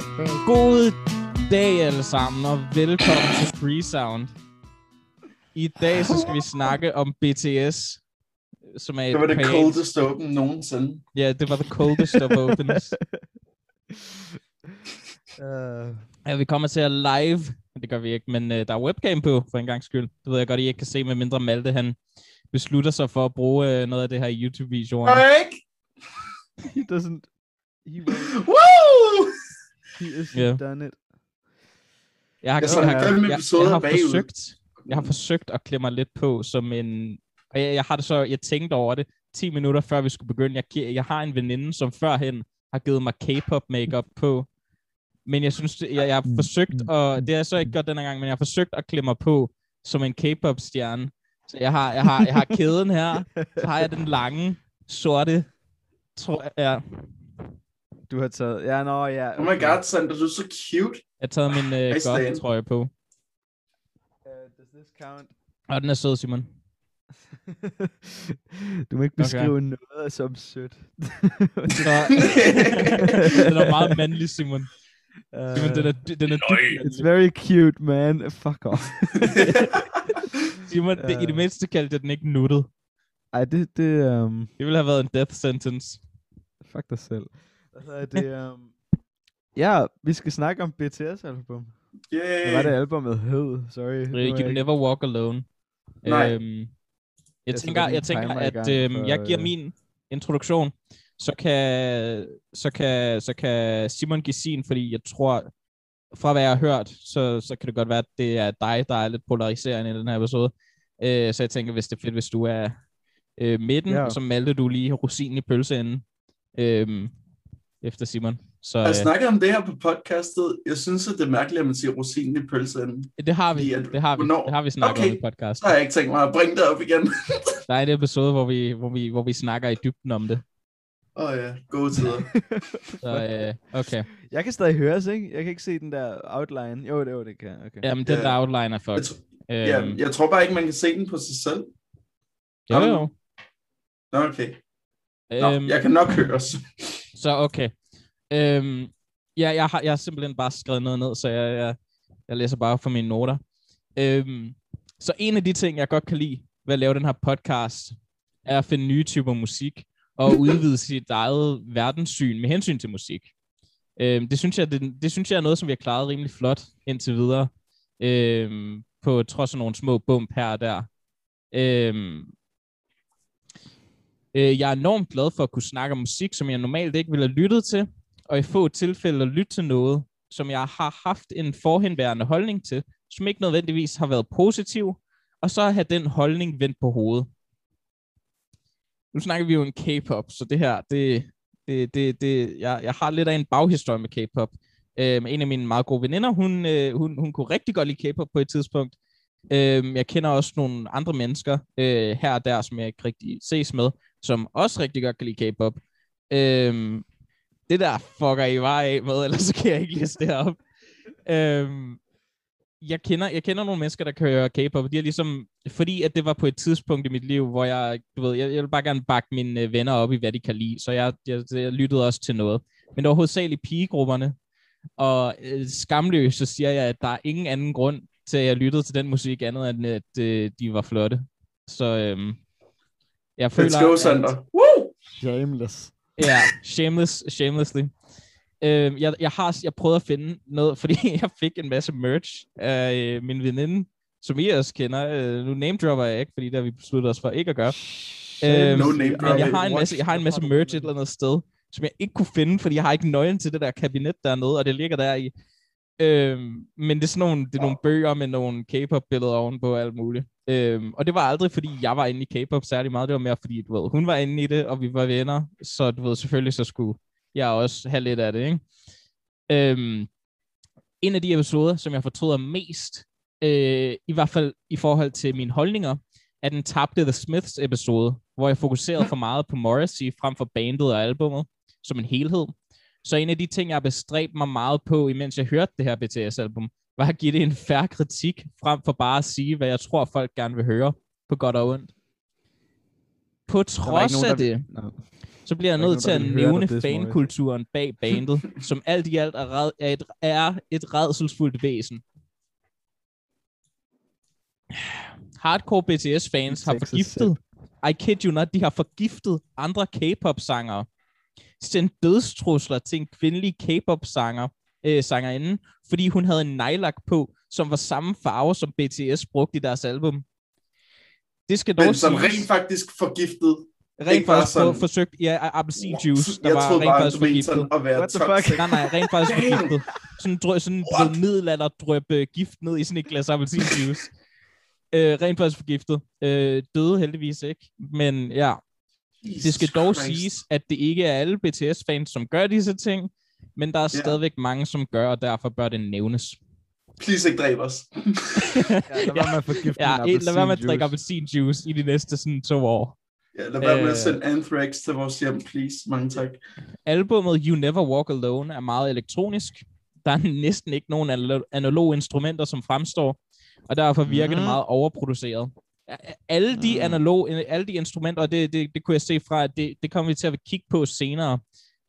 God dag alle sammen, og velkommen til Free Sound. I dag så skal vi snakke om BTS, som er et Det var det koreansk- coldest open nogensinde. Ja, det var the coldest of opens. Uh, Ja, vi kommer til at live, det gør vi ikke, men uh, der er webcam på, for en gang skyld. Det ved jeg godt, I ikke kan se, med mindre Malte, han beslutter sig for at bruge uh, noget af det her i YouTube-videoerne. Ikke? he doesn't. He. Woo! He isn't Ja. done it. Jeg har, Jeg jeg, jeg, jeg, har bagud. forsøgt, jeg har forsøgt at klemme mig lidt på som en... Og jeg, jeg har det så, jeg tænkte over det 10 minutter før vi skulle begynde. Jeg, jeg har en veninde, som førhen har givet mig K-pop makeup på. Men jeg synes, jeg, jeg har Mm. forsøgt, og det har jeg så ikke gjort denne gang, men jeg har forsøgt at klemme mig på som en K-pop stjerne. Så jeg har, jeg har, jeg har kæden her, så har jeg den lange, sorte, tror jeg, ja. Du har taget... Ja, nå, ja. Oh my god, Sander, du er så cute. Jeg har taget min uh, stand. goth trøje på. Uh, does this count? Og den er sød, Simon. du må ikke beskrive okay. noget som sødt. Så, den er meget mandlig, Simon. uh, Simon, den er, den er dybt It's very cute, man. Fuck off. Simon, det, i det Øh. mindste kaldte jeg den ikke nuttet. Ej, det, det, um, Det ville have været en death sentence. fuck dig selv. Hvad det, um, ja, vi skal snakke om BTS-album. Hvad var det, albumet hed? Sorry. You ikke- never walk alone. Nej. Øhm, jeg Jeg tænker, jeg tænker at øhm, for, jeg giver øh, min introduktion, så kan, så kan, så kan Simon give sin, fordi jeg tror, fra hvad jeg har hørt, så, så kan det godt være, at det er dig, der er lidt polariserende i den her episode. Øh, så jeg tænker, hvis det er fedt, hvis du er øh, midten, Ja. og så malte du lige rosinen i pølseenden øh, efter Simon. Så Jeg øh, snakker om det her på podcastet. Jeg synes, at det er mærkeligt, at man siger rosinen i pølseenden. det har vi, at- det har vi, hvornår? det har vi snakket om Okay. i podcast. Så har jeg ikke tænkt mig at bringe det op igen. Der er en episode, hvor vi, hvor vi, hvor vi snakker i dybden om det. Åh oh, ja, gode tider. Så øh, okay. Jeg kan stadig høres, ikke? Jeg kan ikke se den der outline. Jo, det, jo, det kan jeg. Okay. Jamen, den Ja. der outline er Jeg, fucked. tr- Øhm, ja, jeg tror bare ikke, man kan se den på sig selv. jo, jo. Nå, okay. Nå, Øhm, jeg kan nok høres. Så okay. Øhm, ja, jeg har, jeg har simpelthen bare skrevet noget ned, så jeg, jeg, jeg læser bare fra mine noter. Øhm, så en af de ting, jeg godt kan lide ved at lave den her podcast, er at finde nye typer musik, og udvide sit eget verdenssyn med hensyn til musik. Øhm, det, synes jeg, det, det synes jeg er noget, som vi har klaret rimelig flot indtil videre, øhm, på trods af nogle små bump her og der. Øhm, Øh, jeg er enormt glad for at kunne snakke om musik, som jeg normalt ikke ville have lyttet til, og i få tilfælde at lytte til noget, som jeg har haft en forhenværende holdning til, som ikke nødvendigvis har været positiv, og så have den holdning vendt på hovedet. Nu snakker vi jo om K-pop, så det her, det, det, det, det jeg, jeg har lidt af en baghistorie med K-pop. Øhm, en af mine meget gode veninder, hun, øh, hun, hun kunne rigtig godt lide K-pop på et tidspunkt. Øhm, jeg kender også nogle andre mennesker øh, her og der, som jeg ikke rigtig ses med, som også rigtig godt kan lide K-pop. Øhm, det der fucker I bare af med, ellers så kan jeg ikke læse det op. Øhm, jeg, kender, jeg kender nogle mennesker, der kan høre K-pop, de er ligesom, fordi at det var på et tidspunkt i mit liv, hvor jeg, du ved, jeg, jeg vil bare gerne bakke mine øh, venner op i, hvad de kan lide, så jeg, jeg, jeg lyttede også til noget. Men det var hovedsageligt pigegrupperne, og øh, skamløst, så siger jeg, at der er ingen anden grund til, at jeg lyttede til den musik, andet end at øh, de var flotte. Så øhm, jeg føler, Let's go, at- Sander. Woo! Shameless. Ja, shameless, shamelessly. Øh, jeg, jeg har jeg prøvet at finde noget, fordi jeg fik en masse merch af øh, min veninde, som I også kender. Øh, nu name dropper jeg ikke, fordi det har vi besluttet os for ikke at gøre. Øhm, No name men jeg har en masse, jeg har en masse merch et eller andet sted, som jeg ikke kunne finde, fordi jeg har ikke nøglen til det der kabinet dernede, og det ligger der i. Øhm, men det er sådan nogle, det er nogle bøger med nogle K-pop-billeder ovenpå og alt muligt. Øhm, og det var aldrig, fordi jeg var inde i K-pop særlig meget. Det var mere, fordi du ved, hun var inde i det, og vi var venner. Så du ved, selvfølgelig så skulle jeg også have lidt af det, ikke? Øhm, en af de episoder, som jeg fortryder mest, øh, i hvert fald i forhold til mine holdninger, er den tabte The Smiths episode, hvor jeg fokuserede for meget på Morrissey frem for bandet og albummet som en helhed. Så en af de ting, jeg har bestræbt mig meget på, imens jeg hørte det her BTS-album, var at give det en færre kritik, frem for bare at sige, hvad jeg tror, folk gerne vil høre, på godt og ondt. På trods ikke af nogen, det. No. så bliver jeg nødt til at nogen, nævne fankulturen bag bandet, som alt i alt er, red, er, et, er et redselsfuldt væsen. Hardcore BTS-fans har forgiftet, I kid you not, de har forgiftet andre K-pop-sangere. Sendt dødstrusler til en kvindelig K-pop-sanger, øh, sangerinde, fordi hun havde en nejlak på, som var samme farve, som BTS brugte i deres album. Det skal dog Men som siges- rent faktisk forgiftet. rent faktisk sådan- forsøgt, ja, appelsinjuice, der jeg var rent bare, faktisk forgiftet. sådan at være What the toxic. fuck? Nej, nej, rent faktisk forgiftet. Sådan, drø, sådan? What? middelalder drøb øh, gift ned i sådan et glas appelsinjuice. øh, rent faktisk forgiftet. Øh, døde heldigvis ikke. Men ja, det skal dog Christ. siges, at det ikke er alle BTS-fans, som gør disse ting. Men der er Ja. stadigvæk mange, som gør, og derfor bør det nævnes. Please ikke dræb os. Ja, lad være med at forgifte Ja, en, lad være med at drikke appelsinjuice. i de næste sådan to år. Ja, lad være med Øh. at sende Anthrax til vores hjem, please. Mange tak. Albummet You Never Walk Alone er meget elektronisk. Der er næsten ikke nogen analo- analoge instrumenter, som fremstår, og derfor virker mm. det Mhm. meget overproduceret. Alle de Mhm. analoge, alle de instrumenter, og det, det, det kunne jeg se fra, at det, det kommer vi til at kigge på senere,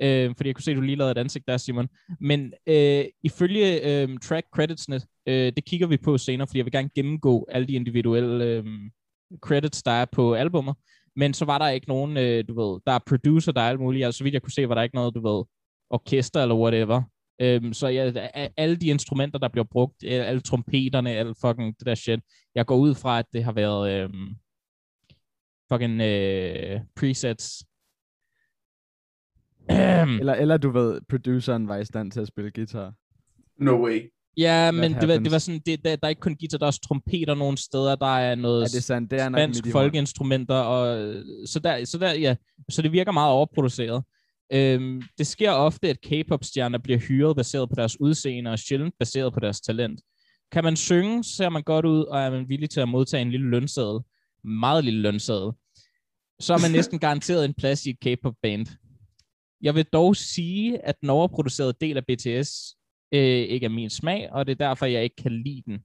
øh, fordi jeg kunne se, at du lige lavede et ansigt der, Simon. Men øh, ifølge øh, track creditsene, øh, det kigger vi på senere, fordi jeg vil gerne gennemgå alle de individuelle øh, credits, der er på albumet. Men så var der ikke nogen, øh, du ved, der er producer, der er alt muligt. Altså, så vidt jeg kunne se, var der ikke noget, du ved, orkester eller whatever. Øhm, så ja, a- alle de instrumenter, der bliver brugt, alle trompeterne, alle fucking det der shit, jeg går ud fra, at det har været øhm, fucking øh, presets. Eller, eller du ved, produceren var i stand til at spille guitar. No way. ja, men det var, det var sådan, det, der, der er ikke kun guitar, der er også trompeter nogle steder, der er noget Er det sandt? Det er spansk folkeinstrumenter, og så der, så der, ja, så det virker meget overproduceret. Øhm, det sker ofte, at K-pop-stjerner bliver hyret baseret på deres udseende, og sjældent baseret på deres talent. Kan man synge, ser man godt ud, og er man villig til at modtage en lille lønseddel, meget lille lønseddel, så er man næsten garanteret en plads i et K-pop-band. Jeg vil dog sige, at den overproducerede del af BTS øh, ikke er min smag, og det er derfor, jeg ikke kan lide den.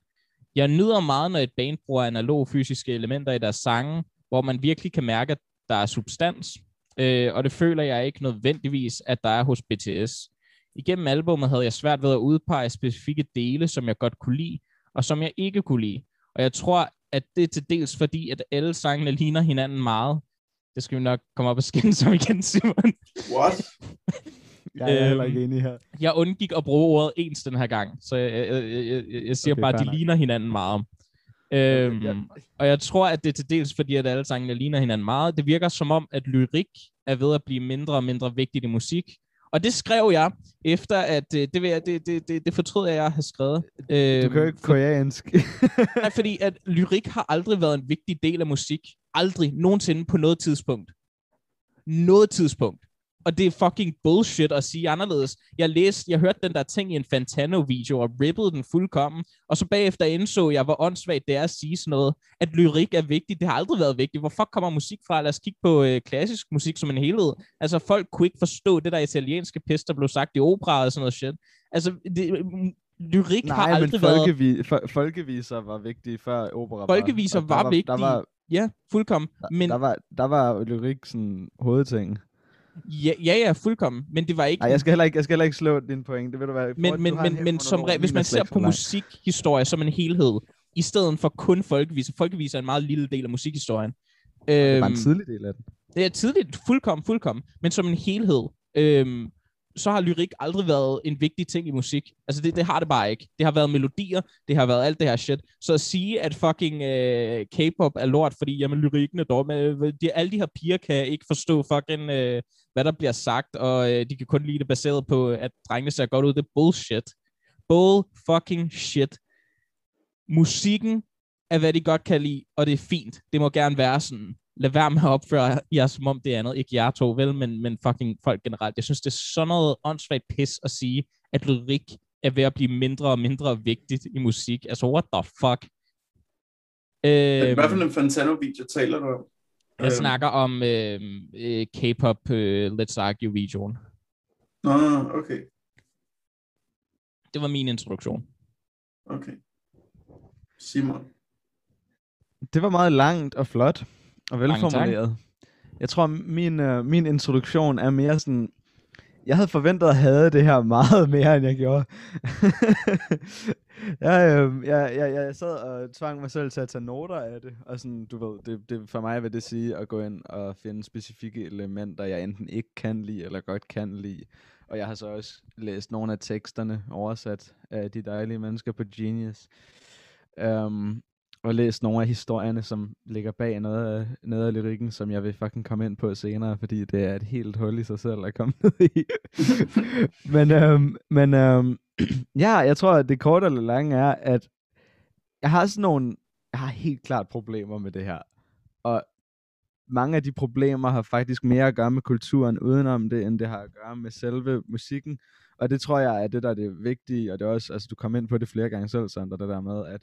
Jeg nyder meget, når et band bruger analog fysiske elementer i deres sange, hvor man virkelig kan mærke, at der er substans. Øh, og det føler jeg ikke nødvendigvis, at der er hos BTS. Igennem albumet havde jeg svært ved at udpege specifikke dele, som jeg godt kunne lide, og som jeg ikke kunne lide. Og jeg tror, at det er til dels fordi, at alle sangene ligner hinanden meget. Det skal vi nok komme op og skændes om igen, Simon. What? Jeg er heller Øhm, ikke enig her. Jeg undgik at bruge ordet ens den her gang, så jeg, jeg, jeg, jeg, jeg siger Okay, bare, at de nok. ligner hinanden meget. Øhm, Ja. Og jeg tror, at det er til dels fordi, at alle sangene ligner hinanden meget. Det virker som om, at lyrik er ved at blive mindre og mindre vigtigt i musik. Og det skrev jeg, efter at øh, det, jeg, det, det, det, det fortrød jeg, jeg har skrevet. Øhm, Du kan jo ikke koreansk. nej, fordi at lyrik har aldrig været en vigtig del af musik. Aldrig, nogensinde på noget tidspunkt. Noget tidspunkt. Og det er fucking bullshit at sige anderledes. Jeg læste, jeg hørte den der ting i en Fantano-video og rippede den fuldkommen. Og så bagefter indså jeg, hvor åndssvagt det er at sige sådan noget. At lyrik er vigtigt. Det har aldrig været vigtigt. Hvor fuck kommer musik fra? Lad os kigge på øh, klassisk musik som en helhed. Altså folk kunne ikke forstå det der italienske pis, der blev sagt i opera og sådan noget shit. Altså, det, lyrik har Nej, men aldrig været... folkevi- fo- folkeviser var vigtige før opera var. Folkeviser der var Der vigtige. var, Ja, fuldkommen. der, Men, der, var, der var lyrik sådan hovedting. Ja, ja, ja, fuldkommen. Men det var ikke... Nej, jeg skal heller ikke, jeg skal heller ikke slå din point. Det vil du være. men, men, men, men som regel, hvis man ser på musikhistorie som en helhed, i stedet for kun folkeviser. Folkeviser er en meget lille del af musikhistorien. Det var en Øhm, tidlig del af den. det er tidligt, fuldkommen, fuldkommen. Men som en helhed, øhm, så har lyrik aldrig været en vigtig ting i musik. Altså, det, det har det bare ikke. Det har været melodier, det har været alt det her shit. Så at sige, at fucking øh, K-pop er lort, fordi jamen, lyrikken er dårlig, men øh, de, alle de her piger kan ikke forstå fucking, øh, hvad der bliver sagt, og øh, de kan kun lide det baseret på, at drengene ser godt ud. Det er bullshit. Bull fucking shit. Musikken er, hvad de godt kan lide, og det er fint. Det må gerne være sådan. Lad være med at opføre jer, som om det er andet. Ikke jer to, vel, men, men fucking folk generelt. Jeg synes, det er sådan noget åndssvagt pis at sige, at lyrik er ved at blive mindre og mindre vigtigt i musik. Altså, what the fuck? Hvad Øhm, for en Fantano-video taler du om? jeg Øhm, snakker om øh, øh, K-pop øh, Let's Argue-videoen. Nå, okay. Det var min introduktion. Okay. Simon. Det var meget langt og flot og velformuleret. Jeg tror, min, øh, min introduktion er mere sådan... Jeg havde forventet at have det her meget mere, end jeg gjorde. jeg, øh, jeg, jeg, jeg sad og tvang mig selv til at tage noter af det. Og sådan, du ved, det, det, for mig vil det sige at gå ind og finde specifikke elementer, jeg enten ikke kan lide, eller godt kan lide. Og jeg har så også læst nogle af teksterne oversat af de dejlige mennesker på Genius. Um, og læst nogle af historierne, som ligger bag noget af, noget af lyrikken, som jeg vil fucking komme ind på senere, fordi det er et helt hul i sig selv at komme ned i. men øhm, men øhm, ja, jeg tror, at det korte eller lange er, at jeg har sådan nogle, jeg har helt klart problemer med det her. Og mange af de problemer har faktisk mere at gøre med kulturen udenom det, end det har at gøre med selve musikken. Og det tror jeg er det, der er det vigtige, og det er også, altså du kom ind på det flere gange selv, Sander, det der med, at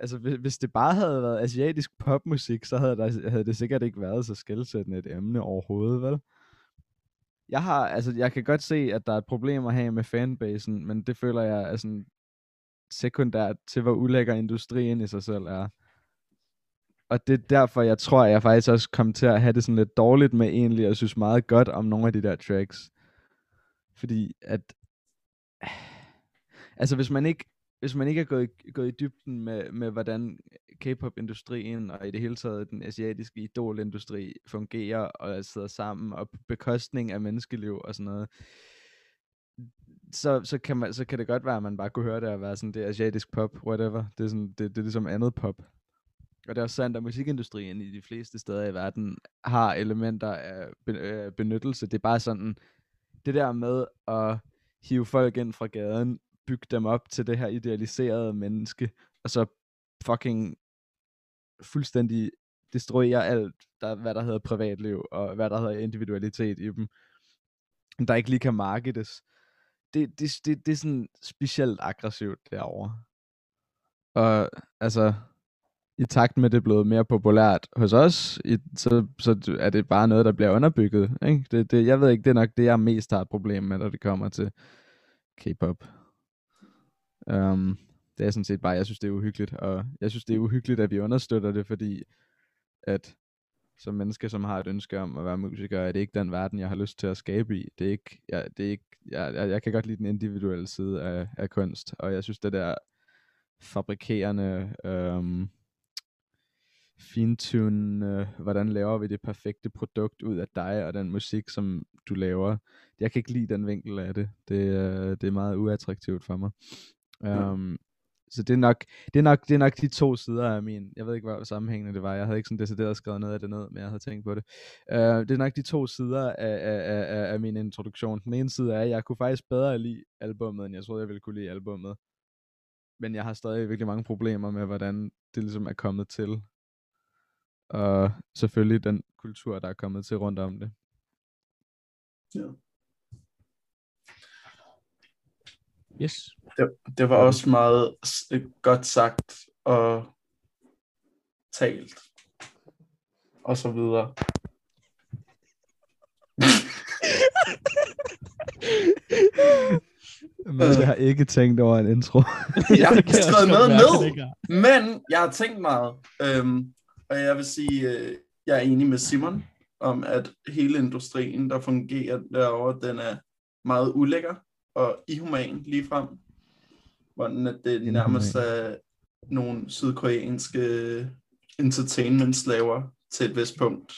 altså hvis, hvis det bare havde været asiatisk popmusik, så havde, der, havde det sikkert ikke været så skældsættende et emne overhovedet, vel? Jeg har, altså jeg kan godt se, at der er et problem at have med fanbasen, men det føler jeg er sådan sekundært til, hvor ulækker industrien i sig selv er. Og det er derfor, jeg tror, at jeg faktisk også kom til at have det sådan lidt dårligt med egentlig, og synes meget godt om nogle af de der tracks. Fordi at, altså hvis man ikke hvis man ikke er gået, gået i dybden med, med hvordan K-pop-industrien og i det hele taget den asiatiske idolindustri fungerer og sidder sammen og bekostning af menneskeliv og sådan noget, så, så, kan man, så kan det godt være, at man bare kunne høre det og være sådan, det er asiatisk pop, whatever. Det er, sådan, det, det er ligesom andet pop. Og det er også sandt, at musikindustrien i de fleste steder i verden har elementer af øh, benyttelse. Det er bare sådan, det der med at hive folk ind fra gaden bygge dem op til det her idealiserede menneske, og så fucking fuldstændig destruere alt, der, hvad der hedder privatliv, og hvad der hedder individualitet i dem, der ikke lige kan markedes. Det, det, det, det er sådan specielt aggressivt derovre. Og altså, i takt med det er blevet mere populært hos os, i, så, så er det bare noget, der bliver underbygget. Ikke? Det, det, jeg ved ikke, det er nok det, jeg mest har et problem med, når det kommer til K-pop. Um, det er sådan set bare, jeg synes, det er uhyggeligt, og jeg synes, det er uhyggeligt, at vi understøtter det, fordi at som menneske, som har et ønske om at være musiker, er det ikke den verden, jeg har lyst til at skabe i. Det er ikke, jeg, det er ikke, jeg, jeg, jeg kan godt lide den individuelle side af, af kunst, og jeg synes, det der fabrikerende, øhm, fintune, hvordan laver vi det perfekte produkt ud af dig og den musik, som du laver. Jeg kan ikke lide den vinkel af det. Det, øh, det er meget uattraktivt for mig. Um, så det er, nok, det, er nok, det er nok de to sider af min, jeg ved ikke, hvor sammenhængende det var, jeg havde ikke sådan decideret skrevet noget af det ned, men jeg havde tænkt på det. Uh, det er nok de to sider af, af, af, af min introduktion. Den ene side er, at jeg kunne faktisk bedre lide albummet, end jeg troede, jeg ville kunne lide albummet. Men jeg har stadig virkelig mange problemer med, hvordan det ligesom er kommet til. Og selvfølgelig den kultur, der er kommet til rundt om det. Ja. Yes. Det, det var også meget godt sagt og talt. Og så videre. Men jeg har ikke tænkt over en intro. jeg har ikke skrevet noget ned, men jeg har tænkt meget. Øhm, og jeg vil sige, øh, jeg er enig med Simon om, at hele industrien, der fungerer derovre, den er meget ulækker og ihuman lige frem. Hvordan at det nærmest er nogle sydkoreanske entertainment-slaver til et vist punkt.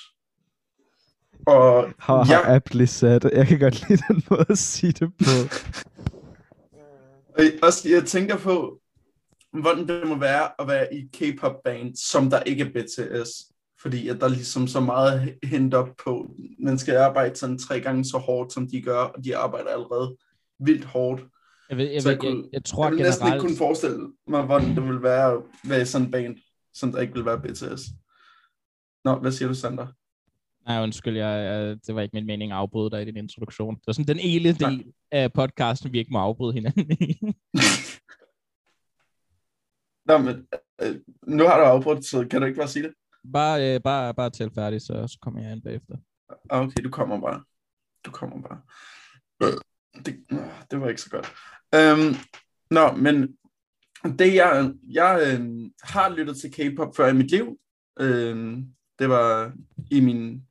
Og How jeg, aptly said. Jeg kan godt lide den måde at sige det på. og også, jeg tænker på, hvordan det må være at være i K-pop band, som der ikke er BTS. Fordi at der er ligesom så meget hent op på, man skal arbejde sådan tre gange så hårdt, som de gør, og de arbejder allerede vildt hårdt. Jeg, ved, jeg, så jeg, kunne, jeg, jeg tror jeg generelt... næsten ikke kunne forestille mig, hvordan det ville være i sådan en band, som der ikke vil være BTS. Nå, hvad siger du, Sander? Nej, undskyld, jeg, jeg, det var ikke min mening at afbryde dig i din introduktion. Det var sådan den ene del Nej. af podcasten, vi ikke må afbryde hinanden i. Nå, men øh, nu har du afbrudt, så kan du ikke bare sige det? bare, øh, bare, bare tæl færdig, så, så kommer jeg ind bagefter. Ah, Okay, du kommer bare. Du kommer bare. Det, det var ikke så godt. Øhm, nå, men det jeg, jeg øh, har lyttet til K-pop før i mit liv, Øh, det var i min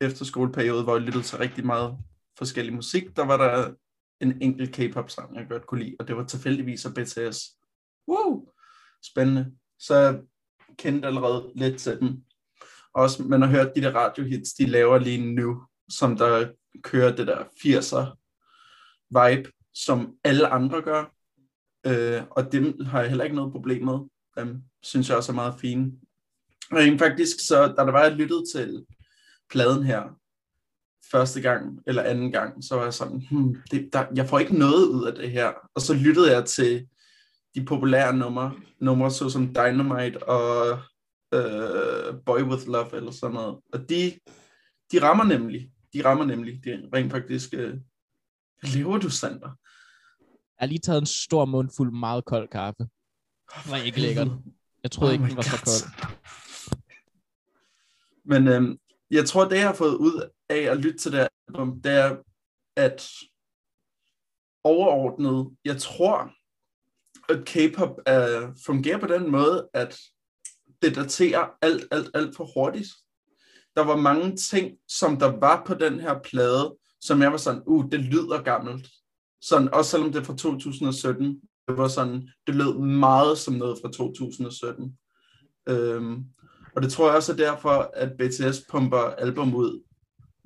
efterskoleperiode, hvor jeg lyttede til rigtig meget forskellig musik. Der var der en enkelt K-pop sang, jeg godt kunne lide, og det var tilfældigvis af BTS. Wow! Spændende. Så jeg kendte allerede lidt til dem. Også, man har hørt de der radiohits, de laver lige nu, som der kører det der 80'er vibe, som alle andre gør. Øh, og dem har jeg heller ikke noget problem med. Dem synes jeg også er meget fine. Og faktisk, så da der var, jeg lyttet til pladen her, første gang eller anden gang, så var jeg sådan, hmm, det, der, jeg får ikke noget ud af det her. Og så lyttede jeg til de populære numre, numre såsom Dynamite og øh, Boy With Love eller sådan noget. Og de, de rammer nemlig, de rammer nemlig, det rent faktisk, øh, hvad lever du, Sander? Jeg har lige taget en stor mundfuld meget kold kaffe. Det var ikke lækkert. Jeg troede oh ikke, den var God. så kold. Men øhm, jeg tror, det jeg har fået ud af at lytte til det album, det er, at overordnet, jeg tror, at K-pop uh, fungerer på den måde, at det daterer alt, alt, alt for hurtigt. Der var mange ting, som der var på den her plade, som jeg var sådan, uh, det lyder gammelt. Sådan, også selvom det er fra 2017, det var sådan, det lød meget som noget fra 2017. Øhm, og det tror jeg også er derfor, at BTS pumper album ud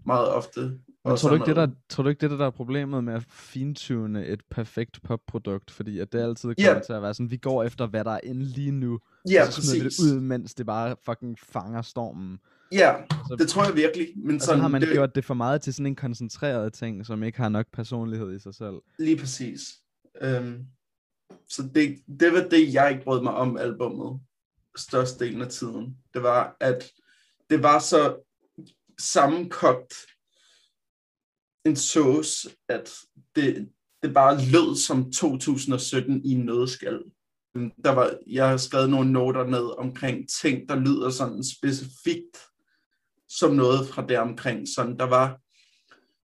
meget ofte. Men tror du, ikke, det der, tror du ikke, det der, der er problemet med at fintune et perfekt popprodukt? Fordi at det altid kommer yeah. til at være sådan, vi går efter, hvad der er inde lige nu. Ja, yeah, så smider vi det ud, mens det bare fucking fanger stormen. Ja, altså, det tror jeg virkelig. Men sådan, så har man det... gjort det for meget til sådan en koncentreret ting, som ikke har nok personlighed i sig selv. Lige præcis. Um, så det, det var det, jeg ikke brød mig om albummet størstedelen af tiden. Det var, at det var så sammenkogt en sauce, at det, det bare lød som 2017 i en nødskal. Der var, jeg har skrevet nogle noter ned omkring ting, der lyder sådan specifikt som noget fra der omkring. Sådan, der var,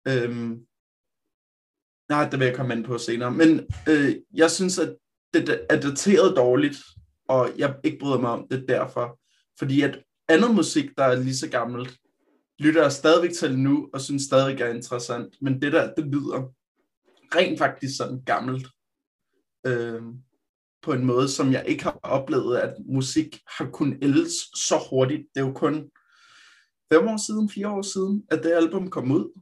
øhm, nej, det vil jeg komme ind på senere, men øh, jeg synes, at det er dateret dårligt, og jeg ikke bryder mig om det derfor. Fordi at andet musik, der er lige så gammelt, lytter jeg stadigvæk til nu, og synes stadig er interessant. Men det der, det lyder rent faktisk sådan gammelt. Øh, på en måde, som jeg ikke har oplevet, at musik har kunnet ældes så hurtigt. Det er jo kun fem år siden, fire år siden, at det album kom ud.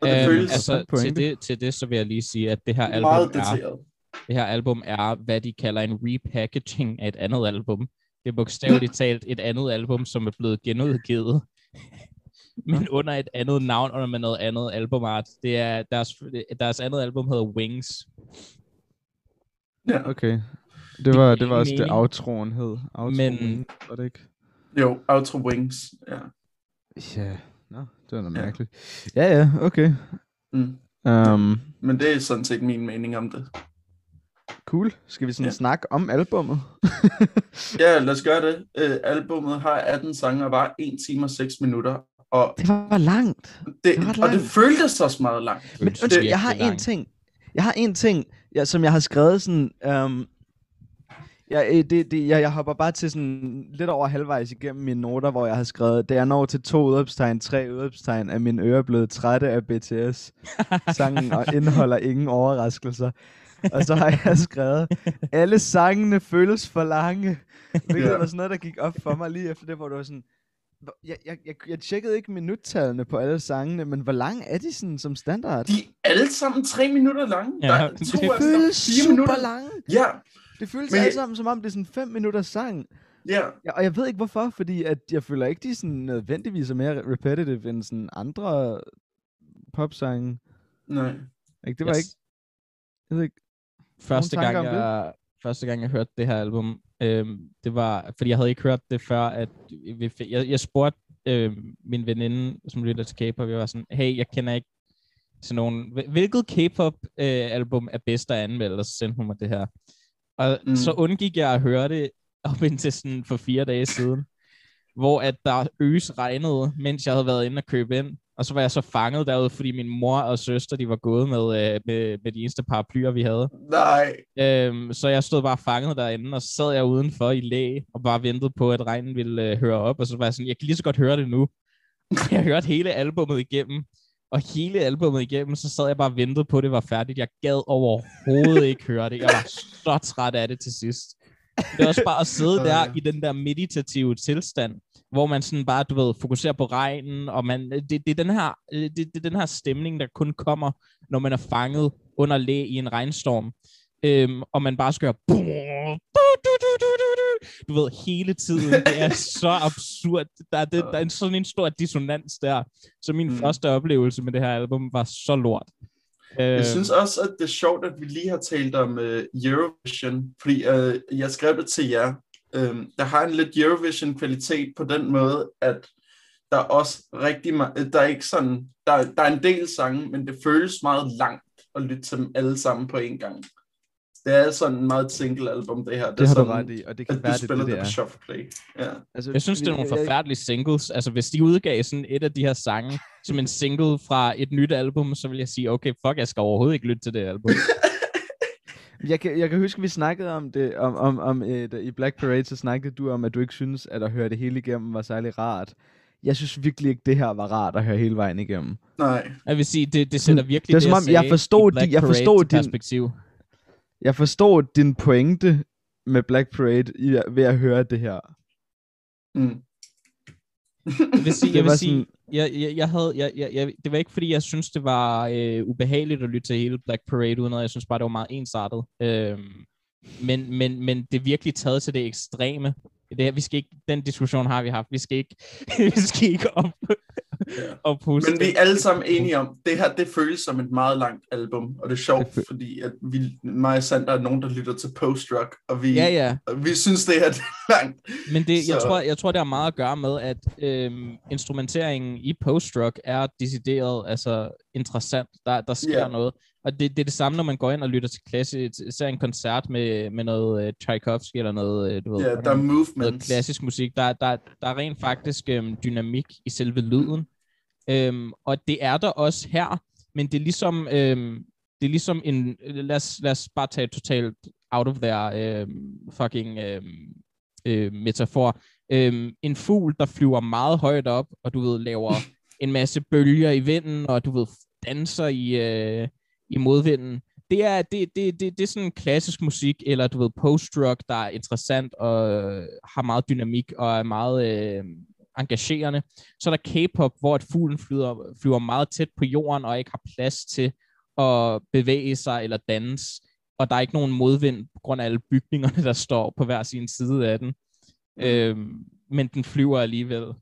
Og det øhm, føles altså, til det, til det, så vil jeg lige sige, at det her album meget er, det her album er, hvad de kalder en repackaging af et andet album. Det er bogstaveligt talt et andet album, som er blevet genudgivet. men under et andet navn, og med noget andet albumart. Det er, deres, deres andet album hedder Wings. Ja. Okay. Det var, det var også det outroen hed. Outroen, men, var det ikke? Jo, outro Wings, ja. Ja, no, det var ja. mærkeligt. Ja, ja, okay. Mm. Um, men det er sådan set min mening om det. Cool. Skal vi sådan ja. snakke om albummet? ja, lad os gøre det. Uh, albummet har 18 sange og var 1 time og 6 minutter. Og det var langt. Det, det var langt. Og det føltes også meget langt. Men det, jeg har en ting. Jeg har en ting, ja, som jeg har skrevet sådan... Um, Ja, øh, det, det, jeg, jeg hopper bare til sådan lidt over halvvejs igennem mine noter, hvor jeg har skrevet, da jeg når til to udopstegn, tre udopstegn, er mine ører blevet trætte af BTS. Sangen og indeholder ingen overraskelser. Og så har jeg skrevet, alle sangene føles for lange. Hvilket ja. var sådan noget, der gik op for mig lige efter det, hvor du var sådan, jeg, jeg, jeg, jeg tjekkede ikke minuttallene på alle sangene, men hvor lang er de sådan som standard? De er alle sammen tre minutter lange. Ja, der, det, to det føles super minutter. lange. Ja. Det føles men alle sammen, som om det er sådan fem minutter sang. Ja. ja. Og jeg ved ikke hvorfor, fordi at jeg føler ikke, de er sådan nødvendigvis er mere repetitive end sådan andre popsange. Nej. Ikke? Det var yes. ikke... Jeg ved ikke første gang, jeg, første gang jeg hørte det her album, øh, det var, fordi jeg havde ikke hørt det før, at vi, jeg, jeg spurgte øh, min veninde, som lytter til K-pop, jeg var sådan, hey, jeg kender ikke sådan nogen, hvilket K-pop øh, album er bedst at anmelde, og så sendte hun mig det her. Og mm. så undgik jeg at høre det op indtil sådan for fire dage siden. hvor at der øs regnede, mens jeg havde været inde og købe ind. Og så var jeg så fanget derude, fordi min mor og søster, de var gået med, øh, med, med de eneste paraplyer, vi havde. Nej. Øhm, så jeg stod bare fanget derinde, og så sad jeg udenfor i læ, og bare ventede på, at regnen ville øh, høre op. Og så var jeg sådan, jeg kan lige så godt høre det nu. jeg hørte hele albummet igennem. Og hele albummet igennem, så sad jeg bare og ventede på, at det var færdigt. Jeg gad overhovedet ikke høre det. Jeg var så træt af det til sidst. Det er også bare at sidde der i den der meditative tilstand, hvor man sådan bare, du ved, fokuserer på regnen, og man, det, det, er den her, det, det er den her stemning, der kun kommer, når man er fanget under læ i en regnstorm. Øhm, og man bare skal gøre du ved, hele tiden. Det er så absurd. Der er, det, der er en, sådan en stor dissonans der. Så min mm. første oplevelse med det her album var så lort. Jeg øh, synes også, at det er sjovt, at vi lige har talt om uh, Eurovision, fordi uh, jeg skrev det til jer. Uh, der har en lidt Eurovision-kvalitet på den måde, at der er også rigtig meget, der er ikke sådan, der, der er en del sange, men det føles meget langt at lytte til dem alle sammen på en gang. Det er sådan en meget single album, det her. Det, det har sådan, du ret i, og det kan være, det, det, det, det er. play. Ja. Altså, jeg synes, det er nogle forfærdelige singles. Altså, hvis de udgav sådan et af de her sange som en single fra et nyt album, så vil jeg sige, okay, fuck, jeg skal overhovedet ikke lytte til det album. jeg, kan, jeg kan huske, at vi snakkede om det, om, om, om et, i Black Parade, så snakkede du om, at du ikke synes, at at høre det hele igennem var særlig rart. Jeg synes virkelig ikke, det her var rart at høre hele vejen igennem. Nej. Jeg vil sige, det, det sætter virkelig det, er, det som om, jeg forstod, de, jeg forstod din, perspektiv jeg forstår din pointe med Black Parade i, ved at høre det her. Mm. jeg vil sige, jeg, vil sige jeg, jeg, jeg havde, jeg, jeg, jeg, det var ikke fordi, jeg synes, det var øh, ubehageligt at lytte til hele Black Parade, uden at jeg synes bare, det var meget ensartet. Øhm, men, men, men det er virkelig taget til det ekstreme. Det her, vi skal ikke, den diskussion har vi haft. Vi skal ikke, vi skal ikke op, ja. og puste. Men vi er alle sammen enige om, det her det føles som et meget langt album, og det er sjovt, det fordi at vi, mig og Sander er nogen, der lytter til post-rock, og vi, ja, ja. Og vi synes, det her det er langt. Men det, jeg, tror, jeg tror, det har meget at gøre med, at øhm, instrumenteringen i post-rock er decideret altså, interessant. Der, der sker yeah. noget. Og det, det er det samme, når man går ind og lytter til klassisk, ser en koncert med, med noget uh, Tchaikovsky eller noget, uh, du ved, yeah, der er movement. noget klassisk musik. Der, der, der er rent faktisk um, dynamik i selve lyden. Øhm, og det er der også her, men det er ligesom, øhm, det er ligesom en, lad os, lad os bare tage totalt out of their øhm, fucking øhm, øh, metafor. Øhm, en fugl, der flyver meget højt op, og du ved, laver en masse bølger i vinden, og du ved, danser i... øh, i modvinden. Det er, det, det, det, det er sådan klassisk musik, eller du ved, post-rock, der er interessant og øh, har meget dynamik og er meget øh, engagerende. Så er der K-pop, hvor et fuglen flyver, flyver meget tæt på jorden og ikke har plads til at bevæge sig eller danse. Og der er ikke nogen modvind på grund af alle bygningerne, der står på hver sin side af den. Mm. Øhm, men den flyver alligevel.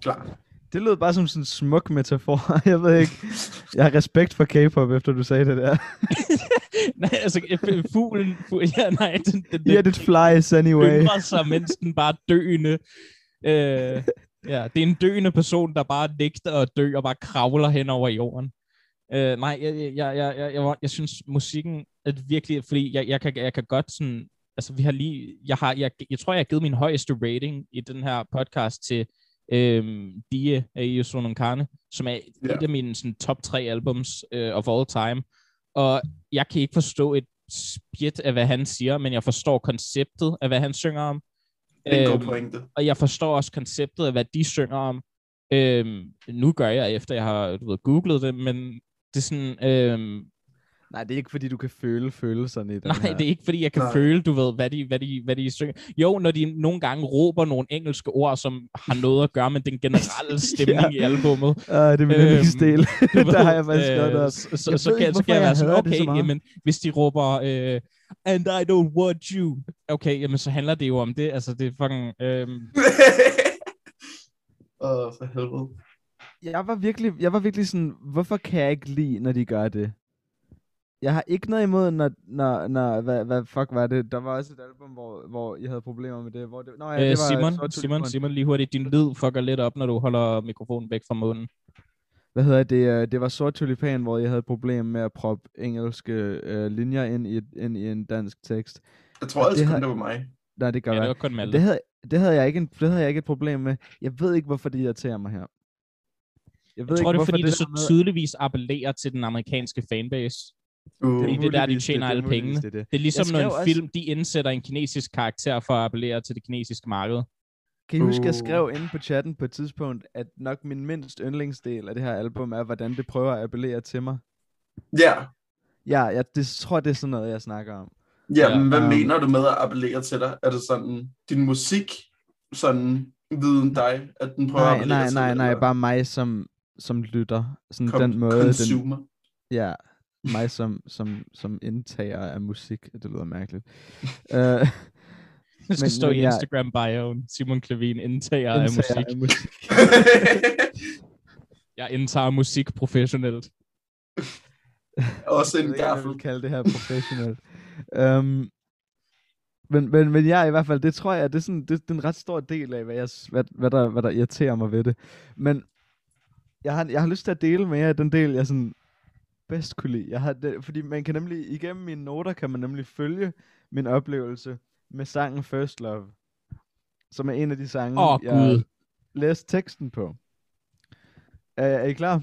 Klar. Det lød bare som sådan en smuk metafor. Jeg ved ikke. Jeg har respekt for K-pop, efter du sagde det der. nej, altså, fuglen... Fuglen ja, nej, den, den, den, yeah, it flies anyway. Den sig, mens den bare døende. Øh, ja, det er en døende person, der bare nægter at dø og bare kravler hen over jorden. Øh, nej, jeg, jeg, jeg, jeg, jeg, jeg synes, musikken er virkelig... Fordi jeg, jeg, kan, jeg kan godt sådan... Altså, vi har lige... Jeg, har, jeg, jeg tror, jeg har givet min højeste rating i den her podcast til øhm, Die af Yusunon Kane, som er yeah. et af mine sådan, top tre albums øh, of all time. Og jeg kan ikke forstå et spjæt af, hvad han siger, men jeg forstår konceptet af, hvad han synger om. Det er en øhm, pointe. Og jeg forstår også konceptet af, hvad de synger om. Øhm, nu gør jeg, efter jeg har du ved, googlet det, men det er sådan, øhm, Nej, det er ikke fordi, du kan føle følelserne i den Nej, her. det er ikke fordi, jeg kan Nej. føle, du ved, hvad de, hvad, de, hvad de synger. Jo, når de nogle gange råber nogle engelske ord, som har noget at gøre med den generelle stemning ja. i albummet. Ja, det er min øhm, stil. der har jeg faktisk øh, godt op. Så, så, så, så, kan, så kan jeg være sådan, okay, jamen, hvis de råber, øh, and I don't want you. Okay, jamen, så handler det jo om det. Altså, det er fucking... Øh... Åh, oh, for helvede. Jeg var, virkelig, jeg var virkelig sådan, hvorfor kan jeg ikke lide, når de gør det? Jeg har ikke noget imod, når, når, når hvad, hvad fuck var det? Der var også et album, hvor, hvor I havde problemer med det. Hvor det Nå, ja, øh, det var Simon, Simon, Simon, lige hurtigt. Din lyd fucker lidt op, når du holder mikrofonen væk fra munden. Hvad hedder det? Øh, det var Sort Tulipan, hvor jeg havde et problem med at proppe engelske øh, linjer ind i, ind i en dansk tekst. Jeg tror altid, det, har... det var mig. Nej, det gør Ja, jeg. det var kun Malte. Det havde, det, havde jeg ikke en, det havde jeg ikke et problem med. Jeg ved ikke, hvorfor det irriterer mig her. Jeg, ved Jeg tror, det er hvorfor fordi, det, der så med- tydeligvis appellerer til den amerikanske fanbase. Uh, Fordi det er der, de tjener det, alle det pengene. Det, er det. Det er ligesom, når en også- film, de indsætter en kinesisk karakter for at appellere til det kinesiske marked. Kan I huske, jeg skrev inde på chatten på et tidspunkt, at nok min mindst yndlingsdel af det her album er, hvordan det prøver at appellere til mig? ja, Ja, jeg det, tror, det er sådan noget, jeg snakker om. ja, Ja, men hvad um, mener du med at appellere til dig? Er det sådan, din musik, sådan viden dig, at den prøver at Nej, appellere nej, til nej, dig, nej, eller bare mig som, som lytter. Sådan con- den måde, den, consumer? ja, mig som, som, som indtager af musik. Det lyder mærkeligt. uh, Det skal Men- stå men i jeg- Instagram bioen. Simon Klevin indtager af indtager musik. af musik. Jeg indtager musik professionelt. Også Jeg en om jeg gaffel. vil kalde det her professionelt. um, men, men, men ja, i hvert fald, det tror jeg, det er, sådan, det, det er en ret stor del af, hvad, jeg, hvad, hvad, der, hvad der irriterer mig ved det. Men jeg har, jeg har lyst til at dele med jer den del, jeg sådan bedst kunne lide. Jeg har det, fordi man kan nemlig, igennem mine noter, kan man nemlig følge min oplevelse med sangen First Love, som er en af de sange, Åh, jeg Gud. læste teksten på. Er, er I klar?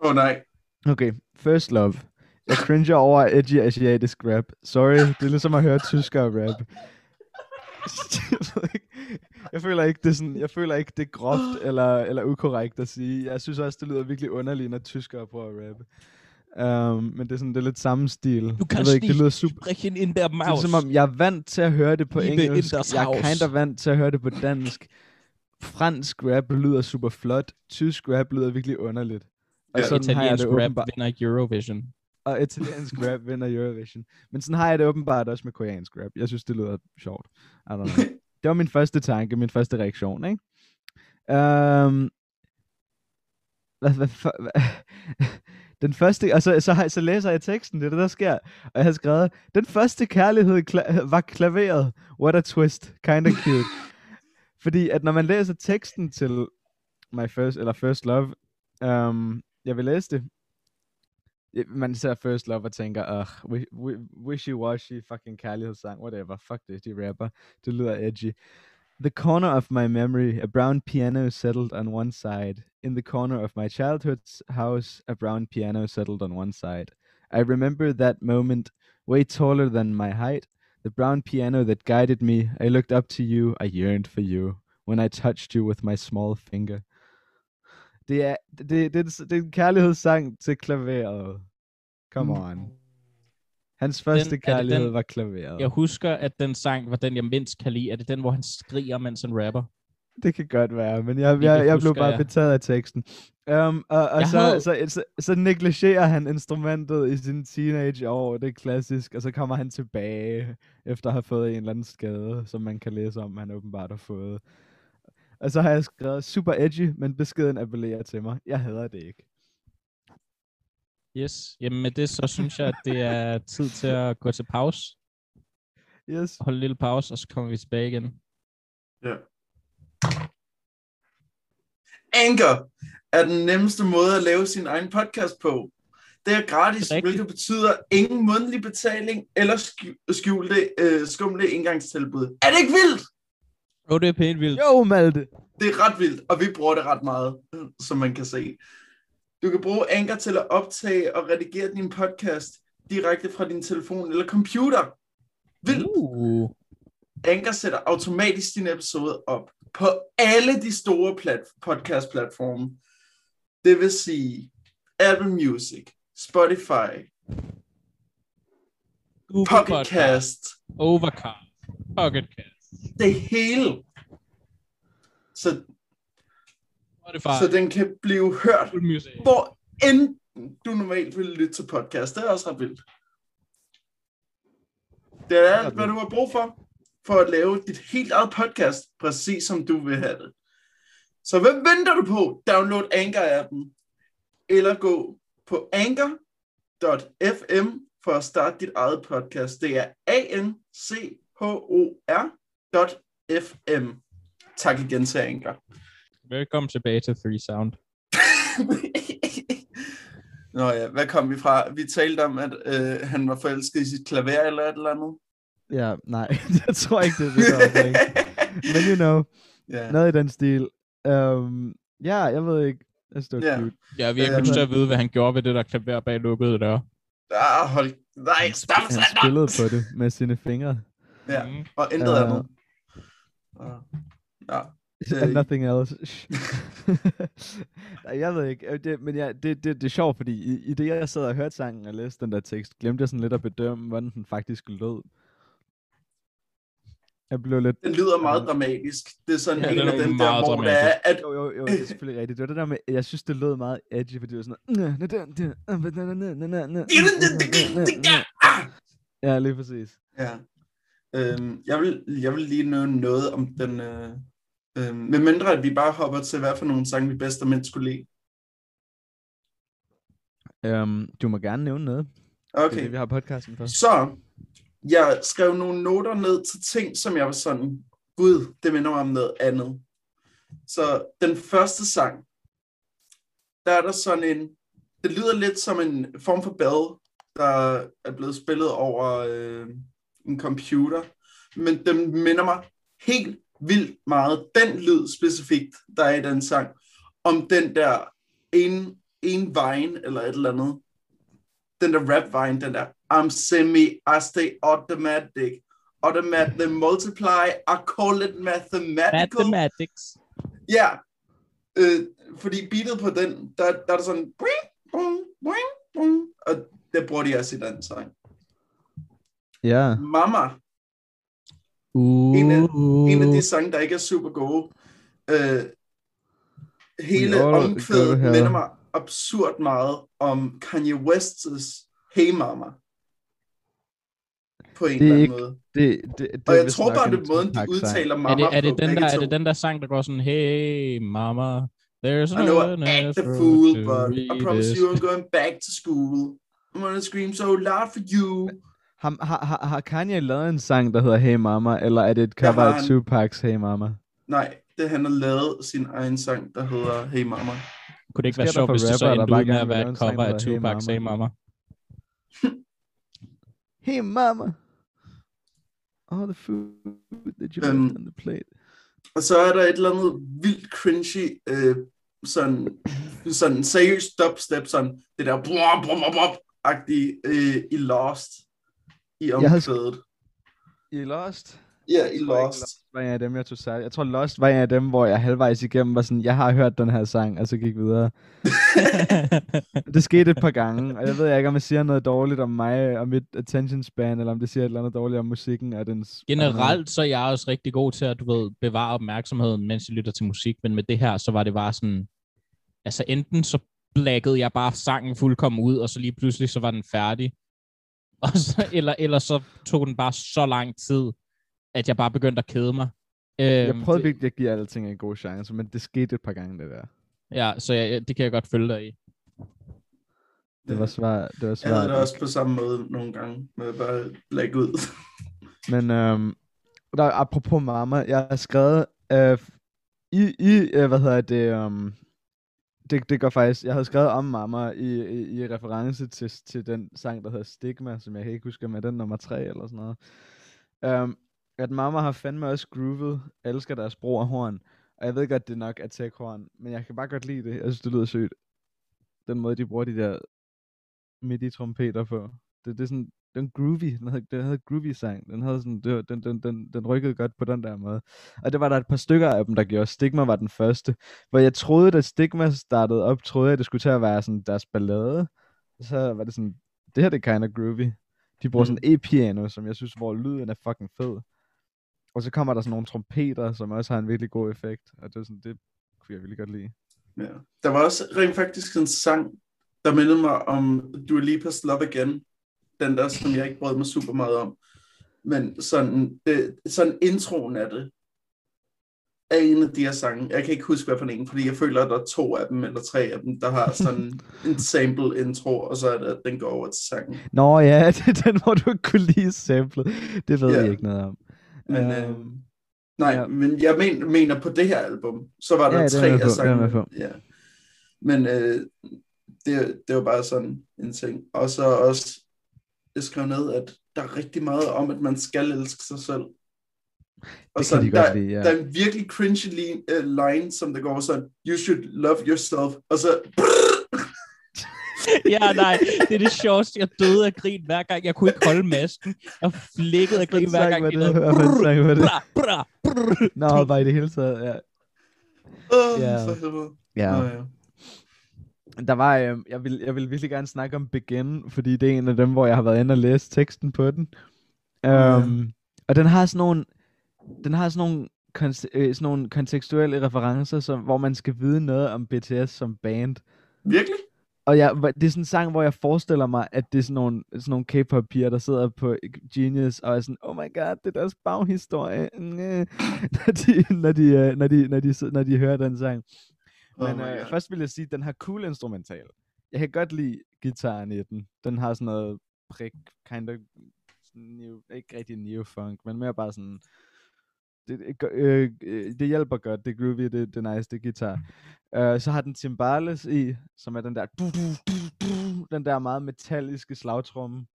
Åh oh, nej. Okay, First Love. Jeg cringer over edgy asiatisk rap. Sorry, det er ligesom at høre tysker rap. jeg føler ikke, det er sådan, jeg føler ikke, det er groft eller, eller ukorrekt at sige. Jeg synes også, det lyder virkelig underligt, når tyskere prøver at rappe. Um, men det er sådan, det er lidt samme stil. Du kan jeg ved ikke, det lyder super... sprechen in der Det er som om, jeg er vant til at høre det på Liebe engelsk. Jeg er kind of vant til at høre det på dansk. Fransk rap lyder super flot. Tysk rap lyder virkelig underligt. Og Ja, sådan har jeg det Italiensk rap åbenbart. vinder Eurovision. Og italiensk rap vinder Eurovision. Men sådan har jeg det åbenbart også med koreansk rap. Jeg synes, det lyder sjovt. I don't know. Det var min første tanke, min første reaktion, ikke? Um, hvad, hvad, hvad, den første, og så, så, så læser jeg teksten, det er det, der sker. Og jeg har skrevet, den første kærlighed kla- var klaveret. What a twist. Kinda cute. Fordi at når man læser teksten til My First, eller First Love, um, jeg vil læse det, man ser First Love og tænker, uh, wishy-washy fucking kærlighedssang, whatever, fuck det, de rapper, det lyder edgy. The corner of my memory, a brown piano settled on one side. In the corner of my childhood's house, a brown piano settled on one side. I remember that moment, way taller than my height. The brown piano that guided me. I looked up to you. I yearned for you. When I touched you with my small finger. Det er, det, det, det, er en kærlighedssang til klaveret. Come on. Hans første det kærlighed den- var klaveret. Jeg husker, at den sang var den, jeg mindst kan lide. Er det den, hvor han skriger, mens han rapper? Det kan godt være, men jeg, Det jeg, jeg blev bare jeg. betaget af teksten. Um, og og Jeg så, havde- så, så, så negligerer han instrumentet i sin teenageår, det er klassisk, og så kommer han tilbage, efter at have fået en eller anden skade, som man kan læse om, han åbenbart har fået. Og så har jeg skrevet, super edgy, men beskeden appellerer til mig. Jeg hader det ikke. Yes. Jamen med det, så synes jeg, at det er tid til at gå til pause. Yes. Hold en lille pause, og så kommer vi tilbage igen. Ja. Anchor er den nemmeste måde at lave sin egen podcast på. Det er gratis, Det er rigtigt. hvilket betyder ingen mundtlig betaling eller skjulte øh, skumle indgangstilbud. Er det ikke vildt? Jo, det er pænt vildt. Jo, Malte! Det er ret vildt, og vi bruger det ret meget, som man kan se. Du kan bruge Anchor til at optage og redigere din podcast direkte fra din telefon eller computer. Vildt! Uh. Anchor sætter automatisk din episode op på alle de store plat- podcast-platforme. Det vil sige Apple Music, Spotify, Google Podcast, Cast, Overcast, Pocket Cast, det hele. Så, Spotify, så den kan blive hørt, hvor end du normalt vil lytte til podcast. Det er også ret vildt. Det er alt, hvad du har brug for, for at lave dit helt eget podcast, præcis som du vil have det. Så hvad venter du på? Download Anchor-appen, eller gå på anchor.fm for at starte dit eget podcast. Det er A-N-C-H-O-R.fm. Tak igen til Anchor. Velkommen tilbage til Three Sound. Nå ja, hvad kom vi fra? Vi talte om, at øh, han var forelsket i sit klaver eller et eller andet. Ja, nej, jeg tror ikke, det er det, der er Men you know, yeah. noget i den stil. Um, ja, jeg ved ikke. Jeg står yeah. cute. Ja, vi har ikke lyst til at vide, hvad han gjorde ved det der klaver bag lukkede døre. Ah, hold... Nej, stop, Han spillede på det med sine fingre. Ja, og intet uh, andet. Uh, ja. And nothing else. Nej, jeg ved ikke. Det, men ja, det, det, det er sjovt, fordi i, i det, jeg sad og hørte sangen og læste den der tekst, glemte jeg sådan lidt at bedømme, hvordan den faktisk lød. Jeg blev lidt... Den lyder meget dramatisk. Det er sådan ja, en af den der, hvor det er, at... Jo, jo, jo, det er selvfølgelig rigtigt. Det var det der med, jeg synes, det lød meget edgy, fordi det var sådan... Ja, lige præcis. Ja. Øhm, jeg, vil, jeg vil lige nævne noget om den... Øh, øh, med mindre, at vi bare hopper til, hvad for nogle sange vi bedst og mindst skulle lide. Um, du må gerne nævne noget. Okay. Det, vi har podcasten for. Så, jeg skrev nogle noter ned til ting, som jeg var sådan, gud, det minder mig om noget andet. Så den første sang, der er der sådan en, det lyder lidt som en form for bell, der er blevet spillet over øh, en computer, men den minder mig helt vildt meget, den lyd specifikt, der er i den sang, om den der en, en vejen eller et eller andet. Den der rap vejen, den der I'm semi, I stay automatic. Automatic multiply, I call it mathematical. Mathematics. Ja, øh, fordi beatet på den, der, der er der sådan, bring, bring, bring, bring, og det bruger de også i den sang. Ja. Yeah. Mama. Uh. En, af, en af de sange, der ikke er super gode. Øh, hele omkvædet minder mig absurd meget om Kanye West's Hey Mama på en det eller anden ikke, måde. Det, det, det, og jeg tror bare, det er måden, de udtaler mamma er det, er det, den der, er det den der sang, der går sådan, hey mama, there's no I know I act a fool, but I promise you I'm going back to school. I'm gonna scream so loud for you. Har, har, har, har Kanye lavet en sang, der hedder Hey Mama, eller er det et cover af Tupac's Hey Mama? Nej, det han har lavet sin egen sang, der hedder Hey Mama. Kunne det ikke være sjovt, hvis det så endte ud med at være et cover af Tupac's Hey Mama? Hey Mama all the food that you um, left on the plate. Og så er der et eller andet vildt cringy, øh, sådan, sådan seriøst dubstep, sådan det der blop, blop, blop, agtige øh, i Lost, i omkvædet. I Lost? Ja, i Lost. var en af dem, jeg tog særligt. Jeg tror, Lost var en af dem, hvor jeg halvvejs igennem var sådan, jeg har hørt den her sang, og så gik videre. det skete et par gange, og jeg ved ikke, om jeg siger noget dårligt om mig og mit attention span, eller om det siger et eller andet dårligt om musikken og dens... Generelt så er jeg også rigtig god til at, du ved, bevare opmærksomheden, mens jeg lytter til musik, men med det her, så var det bare sådan... Altså enten så blækkede jeg bare sangen fuldkommen ud, og så lige pludselig så var den færdig. Og så, eller, eller så tog den bare så lang tid, at jeg bare begyndte at kede mig. Jeg øhm, prøvede virkelig at give alle ting en god chance, men det skete et par gange, det der. Ja, så jeg, det kan jeg godt følge dig i. Det var svært. Det var svært. Jeg havde det også på samme måde nogle gange, med bare lægge ud. men øhm, der, apropos mamma, jeg har skrevet, øh, i, i øh, hvad hedder det, um, det, det går faktisk, jeg havde skrevet om mamma i, i, i reference til, til den sang, der hedder Stigma, som jeg kan ikke huske, med den nummer 3 eller sådan noget. Um, at mamma har fandme også groovet, elsker deres bror og horn. Og jeg ved godt, det er nok Attack Horn, men jeg kan bare godt lide det. Jeg synes, det lyder sødt. Den måde, de bruger de der MIDI-trompeter på. Det, det er sådan, den groovy, den havde, den havde groovy sang. Den, havde sådan, det, den, den, den, den rykkede godt på den der måde. Og det var der et par stykker af dem, der gjorde. Stigma var den første. Hvor jeg troede, da Stigma startede op, troede jeg, det skulle til at være sådan deres ballade. Så var det sådan, det her det er kind of groovy. De bruger mm. sådan e-piano, som jeg synes, hvor lyden er fucking fed. Og så kommer der sådan nogle trompeter, som også har en virkelig god effekt. Og det, er sådan, det kunne jeg virkelig godt lide. Ja. Der var også rent faktisk en sang, der mindede mig om Dua Lipa's Love Again. Den der, som jeg ikke brød mig super meget om. Men sådan, det, sådan introen af det, er en af de her sange. Jeg kan ikke huske, hvad for en, fordi jeg føler, at der er to af dem, eller tre af dem, der har sådan en sample intro, og så er det, at den går over til sangen. Nå ja, det er den, hvor du ikke kunne lide sample. Det ved ja. jeg ikke noget om. Men, uh, øh, nej, ja. men jeg men, mener på det her album, så var der ja, tre af sangene. Ja. Men øh, det, det var bare sådan en ting. Og så også, jeg skrev ned, at der er rigtig meget om, at man skal elske sig selv. Og Det så, kan de der, godt lide, ja. der er en virkelig cringe line, uh, line, som der går sådan, you should love yourself, og så, ja, nej, det er det sjoveste. Jeg døde af grin hver gang. Jeg kunne ikke holde masken. Jeg flækkede af grin hver gang. Det? Hvad sang var det? bra, bra. Nå, bare i det hele taget, ja. Åh, Ja. for helvede. Ja. Nå, ja. Der var, øh, jeg, vil, jeg vil virkelig gerne snakke om Begin, fordi det er en af dem, hvor jeg har været inde og læse teksten på den. Um, og den har sådan nogle, den har sådan nogle, konse- øh, sådan nogle kontekstuelle referencer, som, hvor man skal vide noget om BTS som band. Virkelig? Og jeg, det er sådan en sang, hvor jeg forestiller mig, at det er sådan nogle, sådan nogle K-pop piger, der sidder på Genius og er sådan, oh my god, det er deres baghistorie, når, de, når, de, øh, når, de, når, de, når de hører den sang. Oh Men my øh, først vil jeg sige, at den har cool instrumental. Jeg kan godt lide gitaren i den. Den har sådan noget prik, kind of, new, ikke rigtig new funk, men mere bare sådan, det, øh, øh, det hjælper godt, det er groovy, det, det er nice, det er guitar. Uh, så har den timbales i, som er den der, du, du, du, du, den der meget metalliske slagtromme,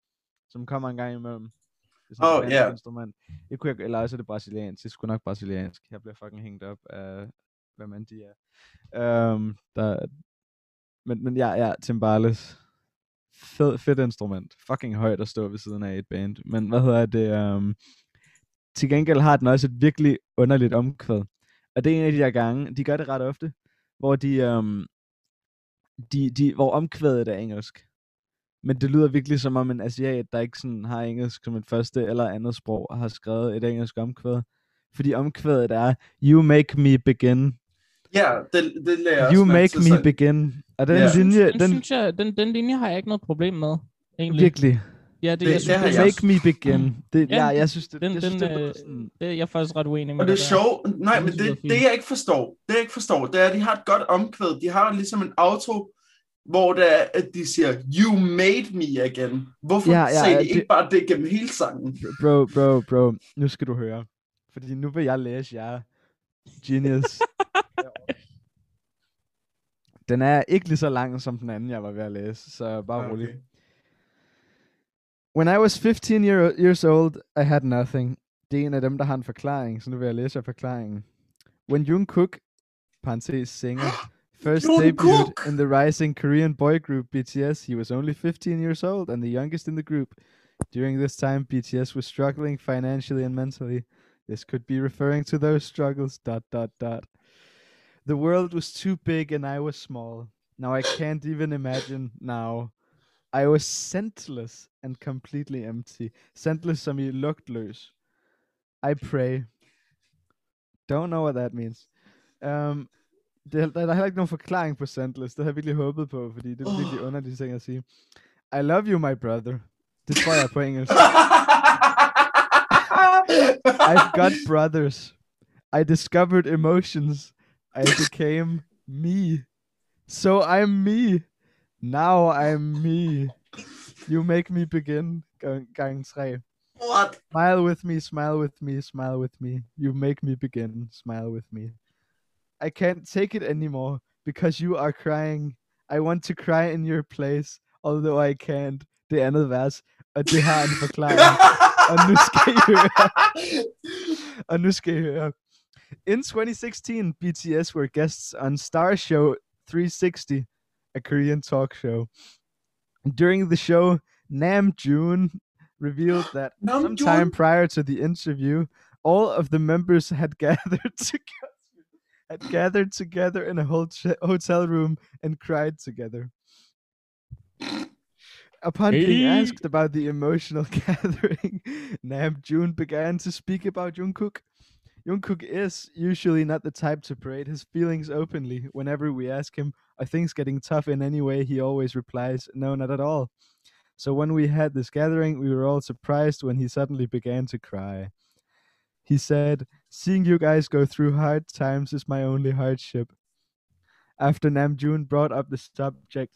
som kommer en gang imellem. Det er spansk ja. instrument. Det kunne jeg, eller også er det brasiliansk. Det sgu nok brasiliansk. Jeg bliver fucking hængt op af, hvad man de er. Um, der, men, men ja, ja, timbales. Fed, fedt instrument. Fucking højt at stå ved siden af et band. Men hvad hedder det? Um, til gengæld har den også et virkelig underligt omkvæd. Og det er en af de der gange, de gør det ret ofte, hvor de, um, de, de hvor omkvædet er engelsk. Men det lyder virkelig som om en asiat, der ikke sådan har engelsk som et første eller andet sprog, har skrevet et engelsk omkvæd. Fordi omkvædet er, you make me begin. Ja, det, det lader jeg You også make me sådan- begin. Og den Ja. linje, Den, den, synes jeg, den, den linje har jeg ikke noget problem med, egentlig. virkelig. Ja, det, Det- jeg det synes, det, jeg Make me begin. Det, Ja, ja, jeg synes, det, den, jeg synes, den, det øh, sådan, det er jeg faktisk ret uenig med. Og det er sjovt, nej, Det men det, er det jeg ikke forstår, det jeg ikke forstår, det er, at de har et godt omkvæd. De har ligesom en auto, hvor det er, at de siger, you made me again. Hvorfor Ja, ja, ja, ja, sagde de det- ikke bare det gennem hele sangen? bro, bro, bro, nu skal du høre. Fordi nu vil jeg læse jer. Genius. Den er ikke lige så lang som den anden, jeg var ved at læse, så bare rolig. Okay. When I was 15 year, years old, I had nothing. Det er en af dem, der har en forklaring, så nu vil jeg læse forklaringen. When Jungkook, parentes singer, first debuted Jungkook! in the rising Korean boy group BTS, he was only 15 years old and the youngest in the group. During this time, BTS was struggling financially and mentally. This could be referring to those struggles. Dot dot dot. The world was too big and I was small. Now I can't even imagine now. I was scentless and completely empty. Scentless som i lugtløs. I pray. Don't know what that means. Um, det, er- der, der er heller ikke nogen forklaring på scentless. Det havde jeg virkelig håbet på, fordi det er virkelig underligt ting at sige. I love you, my brother. Det tror jeg på engelsk. I've got brothers. I discovered emotions. I became me. So I'm me. Now I'm me. You make me begin. Gang, gang 3. What? Smile with me, smile with me, smile with me. You make me begin. Smile with me. I can't take it anymore because you are crying. I want to cry in your place, although I can't. Det andet vers, og det har en forklaring. og nu skal I høre. Og nu skal I høre. In 2016, BTS were guests on Star Show 360, a Korean talk show. During the show, Nam June revealed that sometime prior to the interview, all of the members had gathered together had gathered together in a hot- hotel room and cried together. Upon being asked about the emotional gathering, Nam June began to speak about Jungkook. Jungkook is usually not the type to parade his feelings openly. Whenever we ask him, are things getting tough in any way, he always replies, no, not at all. So when we had this gathering, we were all surprised when he suddenly began to cry. He said, Seeing you guys go through hard times is my only hardship. After Namjoon brought up the subject,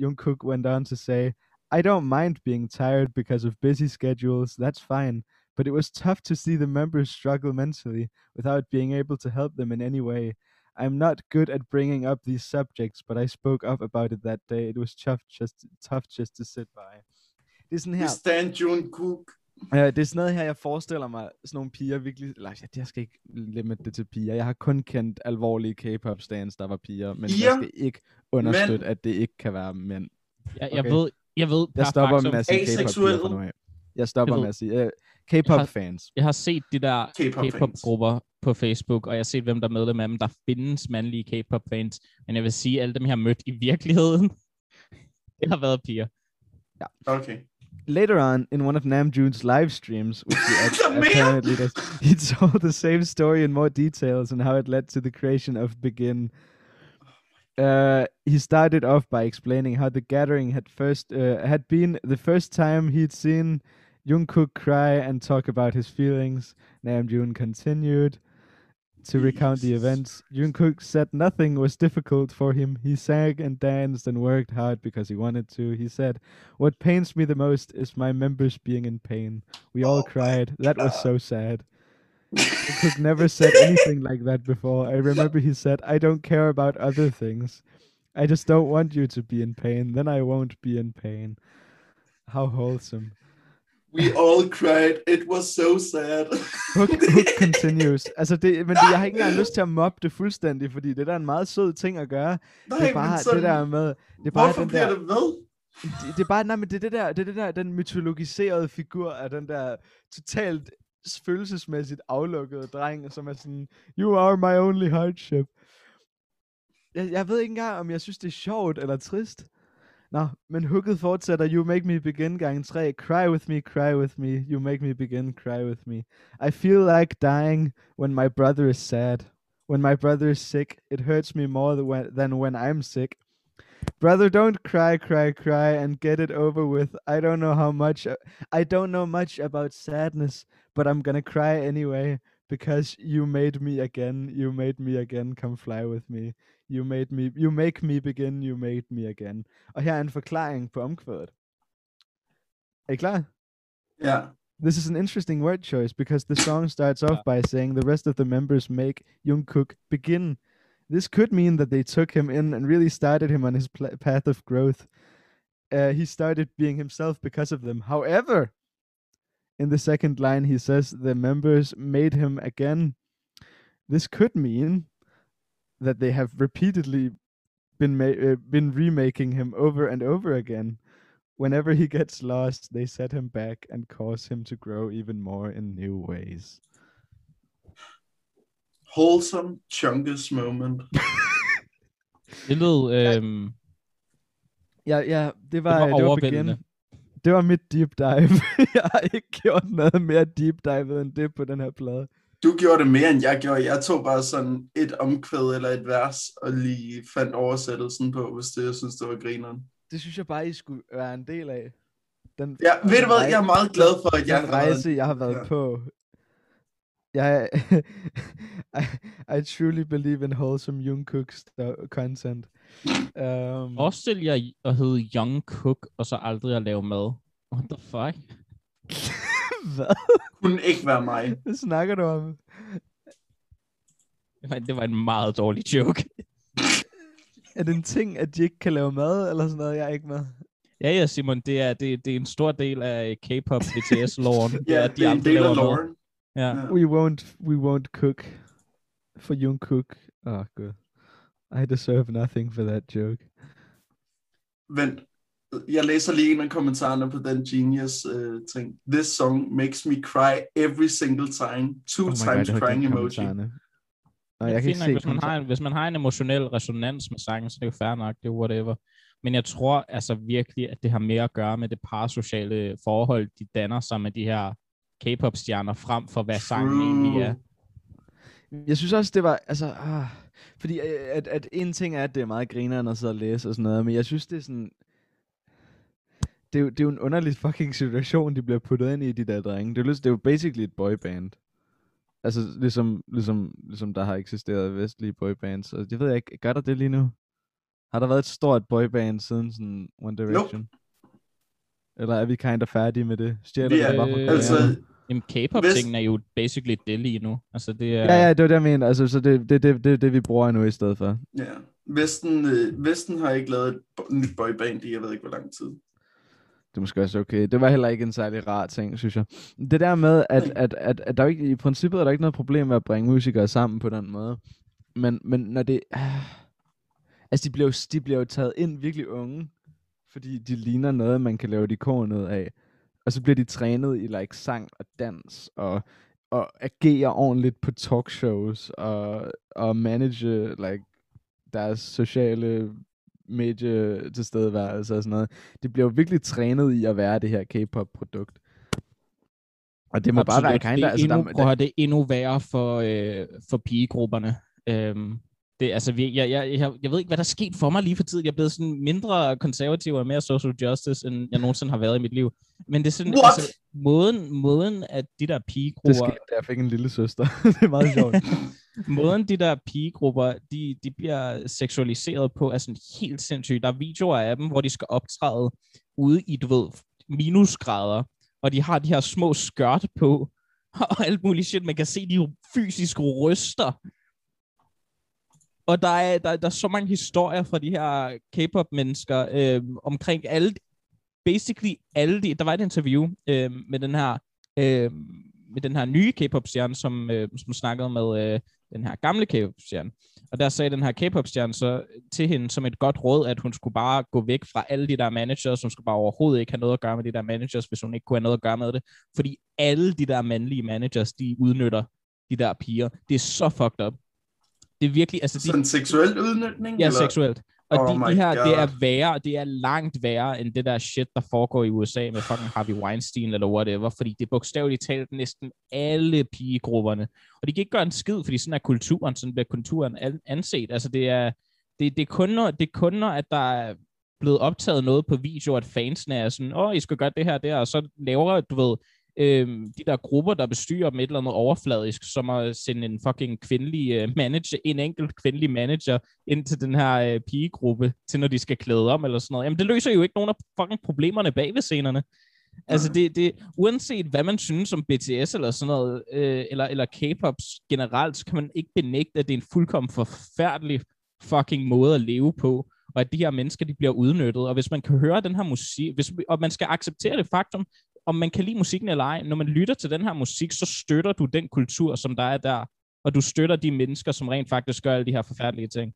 Jungkook went on to say, I don't mind being tired because of busy schedules, that's fine, but it was tough to see the members struggle mentally without being able to help them in any way. I'm not good at bringing up these subjects, but I spoke up about it that day. It was tough just tough just to sit by. det er sådan her... We stand Jungkook. Ja, det er sådan noget her, jeg forestiller mig, sådan nogle piger virkelig... Eller, ja, jeg skal ikke limit det til piger. Jeg har kun kendt alvorlige K-pop stands, der var piger, men Piger? jeg skal ikke understøtte, Mænd? at det ikke kan være mænd. Jeg, jeg Okay. ved, jeg ved Jeg per stopper med at sige K-pop piger fra nu af. Jeg stopper Jeg med at sige Jeg har- K-pop fans. Jeg har set de der K-pop fans. K-pop-grupper på Facebook, og jeg har set, hvem der er medlem af dem. Der findes mandlige K-pop-fans, men jeg vil sige, at alle dem, jeg har mødt i virkeligheden, det har været piger. Okay. Later on, in one of Namjoon's live streams, which he apparently does, he told the same story in more details and how it led to the creation of Begin. Uh, he started off by explaining how the gathering had first uh, had been the first time he'd seen Jungkook cry and talk about his feelings. Namjoon continued to recount the events. Jungkook said nothing was difficult for him. He sang and danced and worked hard because he wanted to. He said, "What pains me the most is my members being in pain. We all Oh cried. That was so sad." Jungkook never said anything like that before. I remember he said, "I don't care about other things. I just don't want you to be in pain. Then I won't be in pain." How wholesome. We all cried. It was so sad. Hook, hook continues. Altså, det, men det, jeg har ikke engang lyst til at mobbe det fuldstændig, fordi det der er en meget sød ting at gøre. Nej, det er bare sådan, det der med... Det er bare hvorfor den bliver der, det ved? det, det er bare, nej, men det er det der, det er det der, den mytologiserede figur af den der totalt følelsesmæssigt aflukkede dreng, som er sådan, you are my only hardship. Jeg, jeg ved ikke engang, om jeg synes, det er sjovt eller trist. Nå, men hooket fortsætter, you make me begin gang 3, cry with me, cry with me, you make me begin, cry with me. I feel like dying when my brother is sad. When my brother is sick, it hurts me more than when, than when I'm sick. Brother, don't cry, cry, cry, and get it over with. I don't know how much. I don't know much about sadness, but I'm gonna cry anyway because you made me again. You made me again. Come fly with me. You made me. You make me begin. You made me again. Og her er en forklaring på omkvædet. Er I klar? Ja. This is an interesting word choice because the song starts off by saying the rest of the members make Jungkook begin. This could mean that they took him in and really started him on his pl- path of growth. Uh, he started being himself because of them. However, in the second line, he says the members made him again. This could mean that they have repeatedly been ma- uh, been remaking him over and over again. Whenever he gets lost, they set him back and cause him to grow even more in new ways. Wholesome Chungus moment. Det lød, øhm, Ja, ja, det var, var det var, overvældende. begin. Det var mit deep dive. jeg har ikke gjort noget mere deep dive end det på den her plade. Du gjorde det mere, end jeg gjorde. Jeg tog bare sådan et omkvæd eller et vers, og lige fandt oversættelsen på, hvis det, jeg synes, det var grineren. Det synes jeg bare, I skulle være en del af. Den, Ja, ved du hvad, jeg er meget glad for, at jeg har været- rejse, jeg har været Ja. på. Jeg, I, I truly believe in wholesome Jungkook sto- content. Um, forestil jer at hedde Young Cook, og så aldrig at lave mad. What the fuck? Hvad? Kunne ikke være mig. Hvad snakker du om? Det var, det var en meget dårlig joke. Er det en ting, at de ikke kan lave mad, eller sådan noget? Jeg er ikke med. Ja, ja, Simon, det er, det, det er en stor del af K-pop BTS-loven. Ja, det er en del af loven. Ja. Ja. We won't, we won't cook for Jungkook. Oh, god. I deserve nothing for that joke. Vent. Jeg læser lige en af kommentarerne på den Genius uh, ting. This song makes me cry every single time. Two Oh times God, crying emoji. Nå, Jeg kan ikke nok, se hvis, man har en, hvis man har en emotionel resonans med sangen, så er det jo fair nok, det er whatever. Men jeg tror altså virkelig, at det har mere at gøre med det parasociale forhold, de danner sig med de her K-pop-stjerner, frem for hvad sangen egentlig er. Jeg synes også, det var, altså, ah, fordi øh, at, at en ting er, at det er meget grineren at sidde og læse og sådan noget, men jeg synes, det er sådan, det er, jo, det er jo en underlig fucking situation, de bliver puttet ind i, de der drenge. Det er, det er jo basically et boyband. Altså, ligesom, ligesom, ligesom der har eksisteret vestlige boybands. Og jeg ved ikke, gør der det lige nu? Har der været et stort boyband siden sådan One Direction? Eller er vi kind of færdige med det? Stjæler Vi er, altså? Jamen, K-pop-tingen er jo basically det lige nu. Altså, det er... Ja, ja, det var det, jeg mener. Altså, så det er det, det, det, det, vi bruger nu i stedet for. ja. Vesten, øh, Vesten har ikke lavet et bo- nyt boyband i, jeg ved ikke hvor lang tid. det er måske også okay. Det var heller ikke en særlig rar ting, synes jeg. Det der med, at, at, at, at der ikke, i princippet er der ikke noget problem med at bringe musikere sammen på den måde. Men, men når det... Øh, altså, de bliver, jo, de bliver jo taget ind virkelig unge, fordi de ligner noget, man kan lave et ikon ud af. Og så bliver de trænet i like sang og dans, og, og agere ordentligt på talkshows, og, og manage like, deres sociale medie tilstedeværelse og sådan noget. Det bliver jo virkelig trænet i at være det her K-pop-produkt. Og det må Absolut. bare være kind det, altså, endnu, der, prøv det er endnu værre for, øh, for pigegrupperne. Øhm, det, altså, vi, jeg, jeg, jeg, jeg ved ikke, hvad der er sket for mig lige for tiden. Jeg er blevet sådan mindre konservativ og mere social justice, end jeg nogensinde har været i mit liv. Men det er sådan, What? altså, måden, måden, at de der pigegrupper... Det skete, da jeg fik en lille søster. det er meget sjovt. måden de der pigegrupper, de, de bliver seksualiseret på, er sådan helt sindssygt. Der er videoer af dem, hvor de skal optræde ude i, du ved, minusgrader, og de har de her små skørt på, og alt muligt shit. Man kan se de fysiske ryster. Og der er, der, der er så mange historier fra de her K-pop-mennesker øh, omkring alle, basically alle de, der var et interview øh, med den her øh, med den her nye K-pop-stjerne, som, øh, som snakkede med øh, den her gamle K-pop-stjerne. Og der sagde den her K-pop-stjerne så til hende som et godt råd, at hun skulle bare gå væk fra alle de der managers, som skulle bare overhovedet ikke have noget at gøre med de der managers, hvis hun ikke kunne have noget at gøre med det. Fordi alle de der mandlige managers, de udnytter de der piger. Det er så fucked up. Det er virkelig... Altså, Sådan de, seksuel udnytning? Ja, eller? seksuelt. Og oh de, de her, God. det er værre, det er langt værre end det der shit, der foregår i USA med fucking Harvey Weinstein eller whatever, fordi det er bogstaveligt talt næsten alle pigegrupperne. Og de kan ikke gøre en skid, fordi sådan er kulturen, sådan bliver kulturen anset. Altså det er, det, det er, kun, når, det er kun når, at der er blevet optaget noget på video, at fansene er sådan, åh, oh, I skal gøre det her der, og så laver, du ved, øh, de der grupper, der bestyrer med et eller andet overfladisk, som at sende en fucking kvindelig øh, manager, en enkelt kvindelig manager ind til den her øh, pigegruppe, til når de skal klæde om eller sådan noget. Jamen, det løser jo ikke nogen af fucking problemerne bag ved scenerne. Altså, det, det, uanset hvad man synes om BTS eller sådan noget, øh, eller, eller K-pop generelt, så kan man ikke benægte, at det er en fuldkommen forfærdelig fucking måde at leve på, og at de her mennesker, de bliver udnyttet. Og hvis man kan høre den her musik, hvis, og man skal acceptere det faktum, om man kan lide musikken eller ej, når man lytter til den her musik, så støtter du den kultur, som der er der, og du støtter de mennesker, som rent faktisk gør alle de her forfærdelige ting.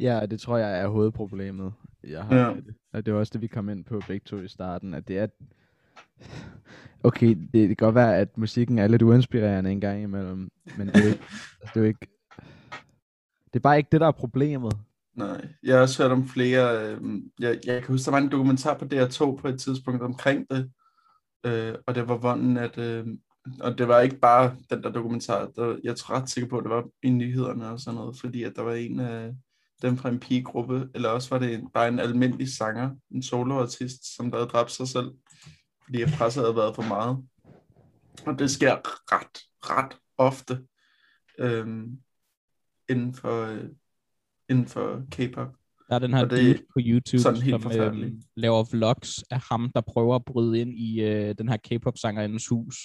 Ja, det tror jeg er hovedproblemet. Jeg har ja. det. Og det var også det, vi kom ind på begge to i starten, at det er... Okay, det, det kan godt være, at musikken er lidt uinspirerende en gang imellem, men det er, ikke, det er jo ikke... Det er bare ikke det, der er problemet. Nej, jeg har også hørt om flere, øh, jeg, jeg kan huske, der var en dokumentar på DR2 på et tidspunkt omkring det, øh, og det var hvordan, at, øh, og det var ikke bare den der dokumentar, der, jeg er ret sikker på, at det var i nyhederne og sådan noget, fordi at der var en af dem fra en pigegruppe, eller også var det en, bare en almindelig sanger, en soloartist, som der havde dræbt sig selv, fordi at presset havde været for meget. Og det sker ret, ret ofte øh, inden for, øh, inden for K-pop. Der er den her dude på YouTube, som øhm, laver vlogs af ham, der prøver at bryde ind i øh, den her K-pop-sangerindens hus,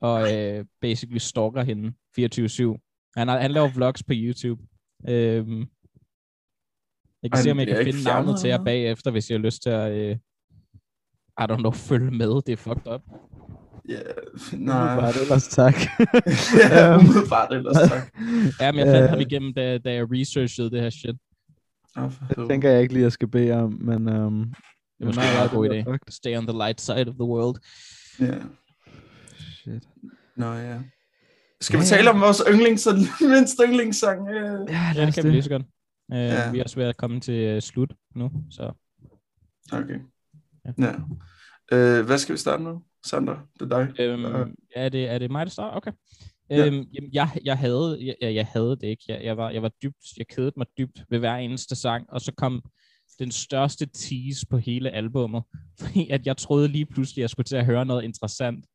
og øh, basically stalker hende 24-7. Han, han laver vlogs på YouTube. Øhm, jeg kan Ej, se, om jeg kan finde navnet til jer bagefter, hvis jeg har lyst til at, øh, I don't know, følge med. Det er fucked up. Ja, yeah, nej. Bare ellers tak. ja, umiddelbart ellers tak. ja, men jeg fandt ham igennem, da, da jeg researchede det her shit. Oh, det tænker jeg ikke lige, at jeg skal bede om, men... Um, det er måske en god idé. Stay on the light side of the world. Ja. Yeah. Shit. Nå ja. Skal vi ja, tale om vores yndlings, mindst yndlingssang? Ja, det, kan vi lige så godt. Uh, ja. Vi er også ved at komme til uh, slut nu, så... Okay. Ja. ja. Uh, hvad skal vi starte nu? Sandra, det er dig. Øhm, uh. er, det, er det mig, der starter? Okay. Ja. Øhm, jeg, jeg, havde, jeg, jeg havde det ikke. Jeg, jeg, var, jeg var dybt, jeg kedede mig dybt ved hver eneste sang, og så kom den største tease på hele albummet, fordi at jeg troede lige pludselig, at jeg skulle til at høre noget interessant.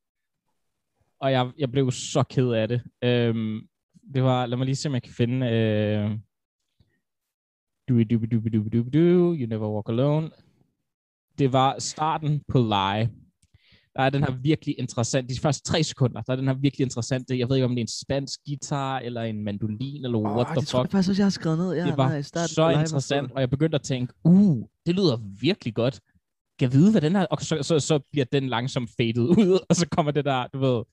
Og jeg, jeg blev så ked af det. Øhm, det var, lad mig lige se, om jeg kan finde... Øh, do do do do do do You Never Walk Alone. Det var starten på Lie der er den her virkelig interessant, de første tre sekunder, der er den her virkelig interessant, jeg ved ikke om det er en spansk guitar, eller en mandolin, eller what oh, the det tror jeg fuck. faktisk også, jeg har skrevet ned. Ja, det var nej, start, så interessant, og jeg begyndte at tænke, uh, det lyder virkelig godt. Kan jeg vide, hvad den er? Og så, så, så bliver den langsomt faded ud, og så kommer det der, du ved,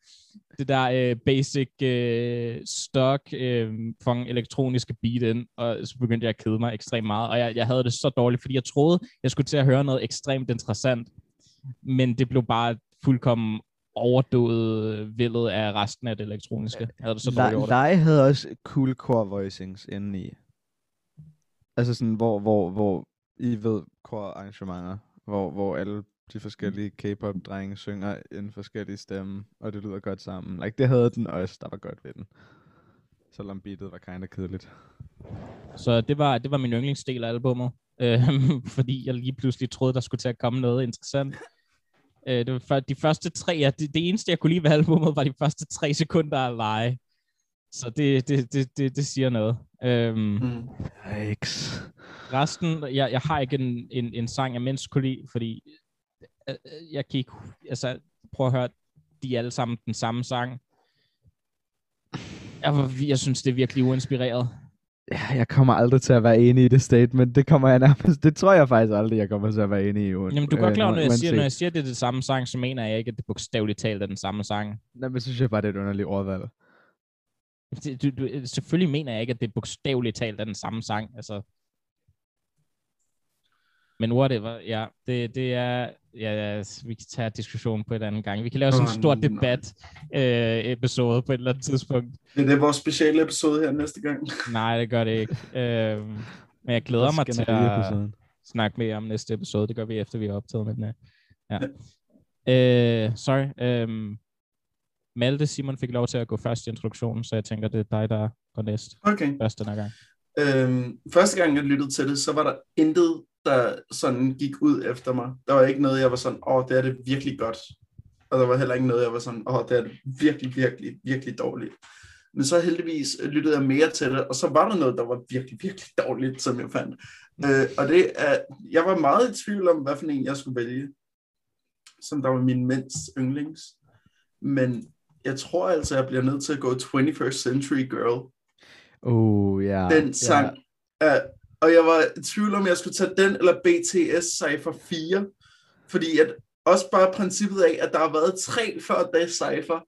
det der uh, basic uh, stock uh, fong elektroniske beat ind, og så begyndte jeg at kede mig ekstremt meget, og jeg, jeg havde det så dårligt, fordi jeg troede, jeg skulle til at høre noget ekstremt interessant, men det blev bare fuldkommen overdået vildet af resten af det elektroniske. Jeg havde det så dårligt. Leje havde også cool core voicings inde i. Altså sådan, hvor, hvor, hvor I ved core arrangementer, hvor, hvor alle de forskellige K-pop-drenge synger en forskellig stemme, og det lyder godt sammen. Like, det havde den også, der var godt ved den. Selvom beatet var kinda kedeligt. Så det var, det var min yndlingsdel af albummet, øh, fordi jeg lige pludselig troede, der skulle til at komme noget interessant. Øh, det var for, de første tre, ja, det, det eneste, jeg kunne lide ved albumet, var de første tre sekunder af lege. Så det, det, det, det, det siger noget. Øhm, Mm. Yikes. resten, jeg, jeg har ikke en, en, en sang, jeg mindst kunne lide, fordi øh, øh, jeg kan ikke, altså prøv at høre, de er alle sammen den samme sang. Jeg, jeg synes, det er virkelig uinspireret. Ja, jeg kommer aldrig til at være enig i det statement. Det kommer jeg nærmest. Det tror jeg faktisk aldrig, jeg kommer til at være enig i. Jamen, du er godt klar, over, når jeg, siger, når jeg siger, det er det samme sang, så mener jeg ikke, at det bogstaveligt talt er den samme sang. Nej, men synes jeg bare, det er et underligt ordvalg. Det- Du, du, selvfølgelig mener jeg ikke, at det bogstaveligt talt er den samme sang. Altså. Men whatever, ja, det, det er, ja, vi kan tage diskussion på et andet gang. Vi kan lave sådan en stor nej. debat øh, episode på et eller andet tidspunkt. Det er det vores speciale episode her næste gang. Nej, det gør det ikke. Øh, men jeg glæder mig til at Skænderi-episoden. snakke mere om næste episode. Det gør vi efter, vi har optaget med den her. Ja. Øh, sorry. Øh, Malte Simon fik lov til at gå først i introduktionen, så jeg tænker, det er dig, der går næst Okay. først den her gang. Øhm, første gang jeg lyttede til det, så var der intet, der sådan gik ud efter mig. Der var ikke noget, jeg var sådan, åh, det er det virkelig godt. Og der var heller ikke noget, jeg var sådan, åh, det er det virkelig, virkelig, virkelig dårligt. Men så heldigvis lyttede jeg mere til det, og så var der noget, der var virkelig, virkelig dårligt, som jeg fandt. Øh, og det er, jeg var meget i tvivl om, hvad for en jeg skulle vælge, som der var min mindst yndlings. Men jeg tror altså, jeg bliver nødt til at gå 21st Century Girl Oh, ja. den sang. Ja. Og jeg var i tvivl om, jeg skulle tage den eller BTS Cypher 4. Fordi at også bare princippet af, at der har været tre før det Cypher.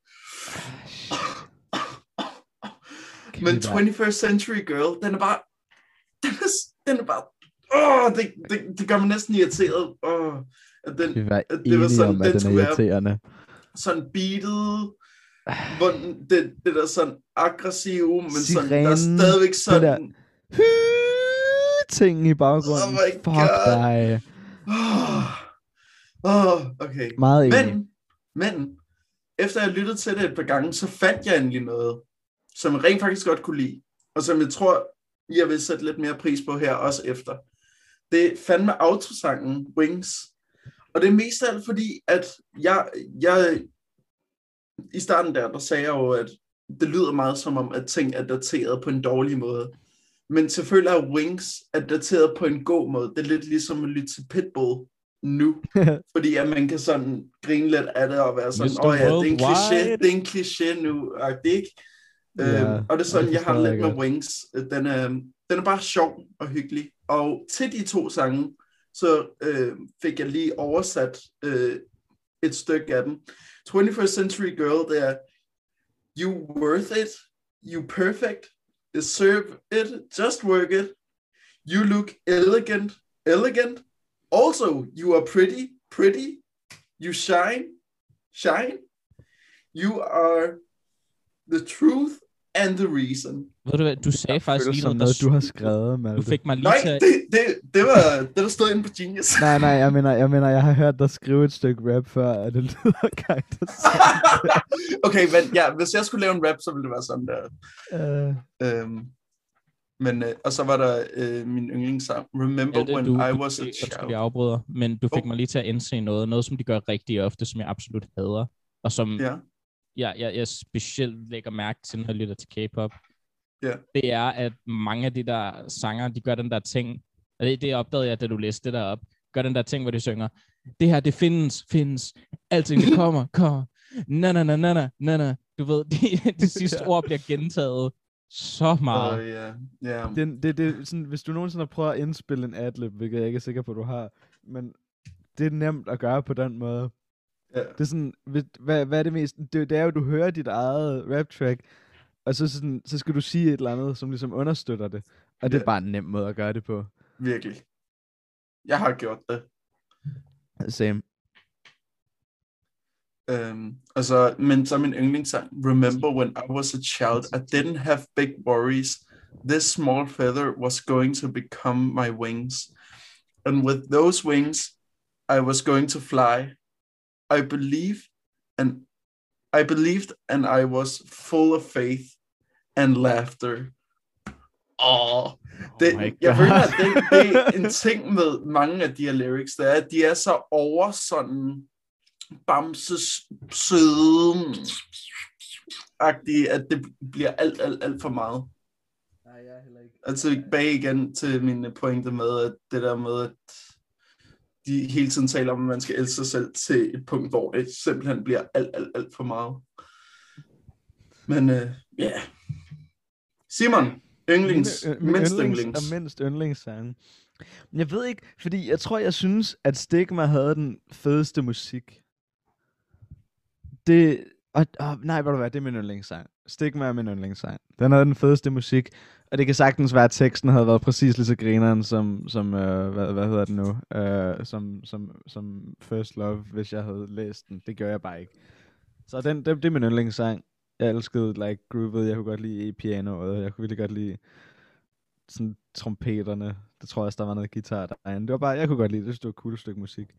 Men vi bare- 21st Century Girl, den er bare... Den er, den er bare... Åh, det, det, det gør mig næsten irriteret. Åh, at den, Vi at det var sådan, om, at den den er være- irriterende. sådan beatet, hvor den, det, det der sådan aggressive, men sådan, der er Sirenen, stadigvæk det sådan... ting i baggrunden. Oh my Fuck God. dig. Åh, oh, okay. Meget enig. Men, men, efter jeg lyttede til det et par gange, så fandt jeg endelig noget, som jeg rent faktisk godt kunne lide, og som jeg tror, jeg vil sætte lidt mere pris på her også efter. Det er fandme autosangen Wings. Og det er mest af alt fordi, at jeg, jeg i starten der, der sagde jeg jo, at det lyder meget som om, at ting er dateret på en dårlig måde. Men selvfølgelig er Wings er dateret på en god måde. Det er lidt ligesom at lytte til Pitbull nu. fordi at man kan sådan grine lidt af det og være sådan, åh oh, ja, det er en Worldwide." kliché, det er en kliché nu, og det ikke. Ja, øhm, og det er sådan, jeg har lidt med. Wings. Den er, den er bare sjov og hyggelig. Og til de to sange, så øh, fik jeg lige oversat øh, et stykke af dem. 21st Century Girl, det er You worth it, you perfect, deserve it, just work it. You look elegant, elegant. Also, you are pretty, pretty. You shine, shine. You are the truth and the reason. Ved du hvad, du sagde Det faktisk lige noget, der noget, du har skrevet, Du Malte. fik mig lige Nej, til... det, det, det var det, der stod inde på Genius. Nej, nej, jeg mener, jeg mener, jeg har hørt dig skrive et stykke rap før, og det lyder kinda okay, men ja, hvis jeg skulle lave en rap, så ville det være sådan der. Uh, Øhm, men, øh, og så var der øh, min yndlingssang, Remember det- When du, I du, Was a jeg tror, Child. jeg afbryder, men du fik Oh. mig lige til at indse noget, noget som de gør rigtig ofte, som jeg absolut hader, og som Ja, jeg, jeg, jeg specielt lægger mærke til, når jeg lytter til K-pop, Ja. det er, at mange af de der sanger, de gør den der ting, og det, det opdagede jeg, da du læste det der op, gør den der ting, hvor de synger, det her, det findes, findes. Alting, det kommer, kommer. Na, na, na, na, na, na, na. Du ved, de, de sidste ja. ord bliver gentaget så meget. Uh, yeah. Yeah. Det, det, det, sådan, hvis du nogensinde har prøvet at indspille en adlib, hvilket jeg ikke er sikker på, at du har, men det er nemt at gøre på den måde. Yeah. Det er sådan, hvad, hvad er det mest? Det, det er jo, du hører dit eget rap track, og så, sådan, så skal du sige et eller andet, som ligesom understøtter det. Og yeah. det er bare en nem måde at gøre det på. Virkelig. Jeg har gjort det. Same. Um, altså, men så min yndlingssang, Remember when I was a child, I didn't have big worries. This small feather was going to become my wings. And with those wings, I was going to fly. I believe and I believed and I was full of faith and laughter. Åh, det, oh jeg føler, at det, det er en ting med mange af de her lyrics, det er, at de er så over sådan bamses søde agtige, at det bliver alt, alt, alt for meget. Nej, jeg er heller ikke. Altså bag igen til mine pointe med, at det der med, at de hele tiden taler om, at man skal elske sig selv til et punkt, hvor det simpelthen bliver alt, alt, alt for meget. Men øh, ja. Yeah. Simon, yndlings, min, min mindst yndlings, yndlings. Og mindst yndlingssang. Men jeg ved ikke, fordi jeg tror, jeg synes, at Stigma havde den fedeste musik. Det, og, og, nej, hvad du hvad, det er min yndlingssang. Stigma er min yndlingssang. Den havde den fedeste musik, og det kan sagtens være, at teksten havde været præcis lige så grineren som, som øh, hvad, hvad hedder den nu, øh, som, som, som First Love, hvis jeg havde læst den. Det gør jeg bare ikke. Så den, det, det er min yndlingssang. Jeg elskede like groovet, jeg kunne godt lide pianoet, jeg kunne virkelig godt lide sådan trompeterne. Det tror jeg også, der var noget guitar derinde. Det var bare, jeg kunne godt lide det, det var et cool stykke musik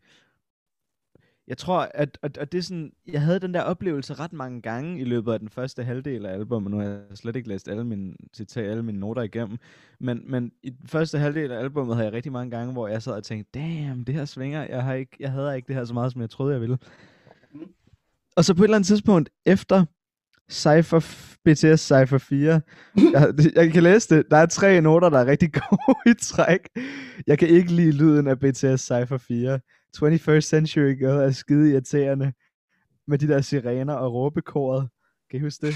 jeg tror, at, at, at det er sådan, jeg havde den der oplevelse ret mange gange i løbet af den første halvdel af albumet. Nu har jeg slet ikke læst alle mine, citat, alle mine noter igennem. Men, men i den første halvdel af albumet havde jeg rigtig mange gange, hvor jeg sad og tænkte, damn, det her svinger. Jeg, har ikke, jeg havde ikke det her så meget, som jeg troede, jeg ville. Mm. Og så på et eller andet tidspunkt, efter Cypher, BTS Cypher 4. Jeg, jeg kan læse det. Der er tre noter, der er rigtig gode i træk. Jeg kan ikke lide lyden af BTS Cypher 4. 21st Century Girl er skide irriterende. Med de der sirener og råbekoret. Kan I huske det?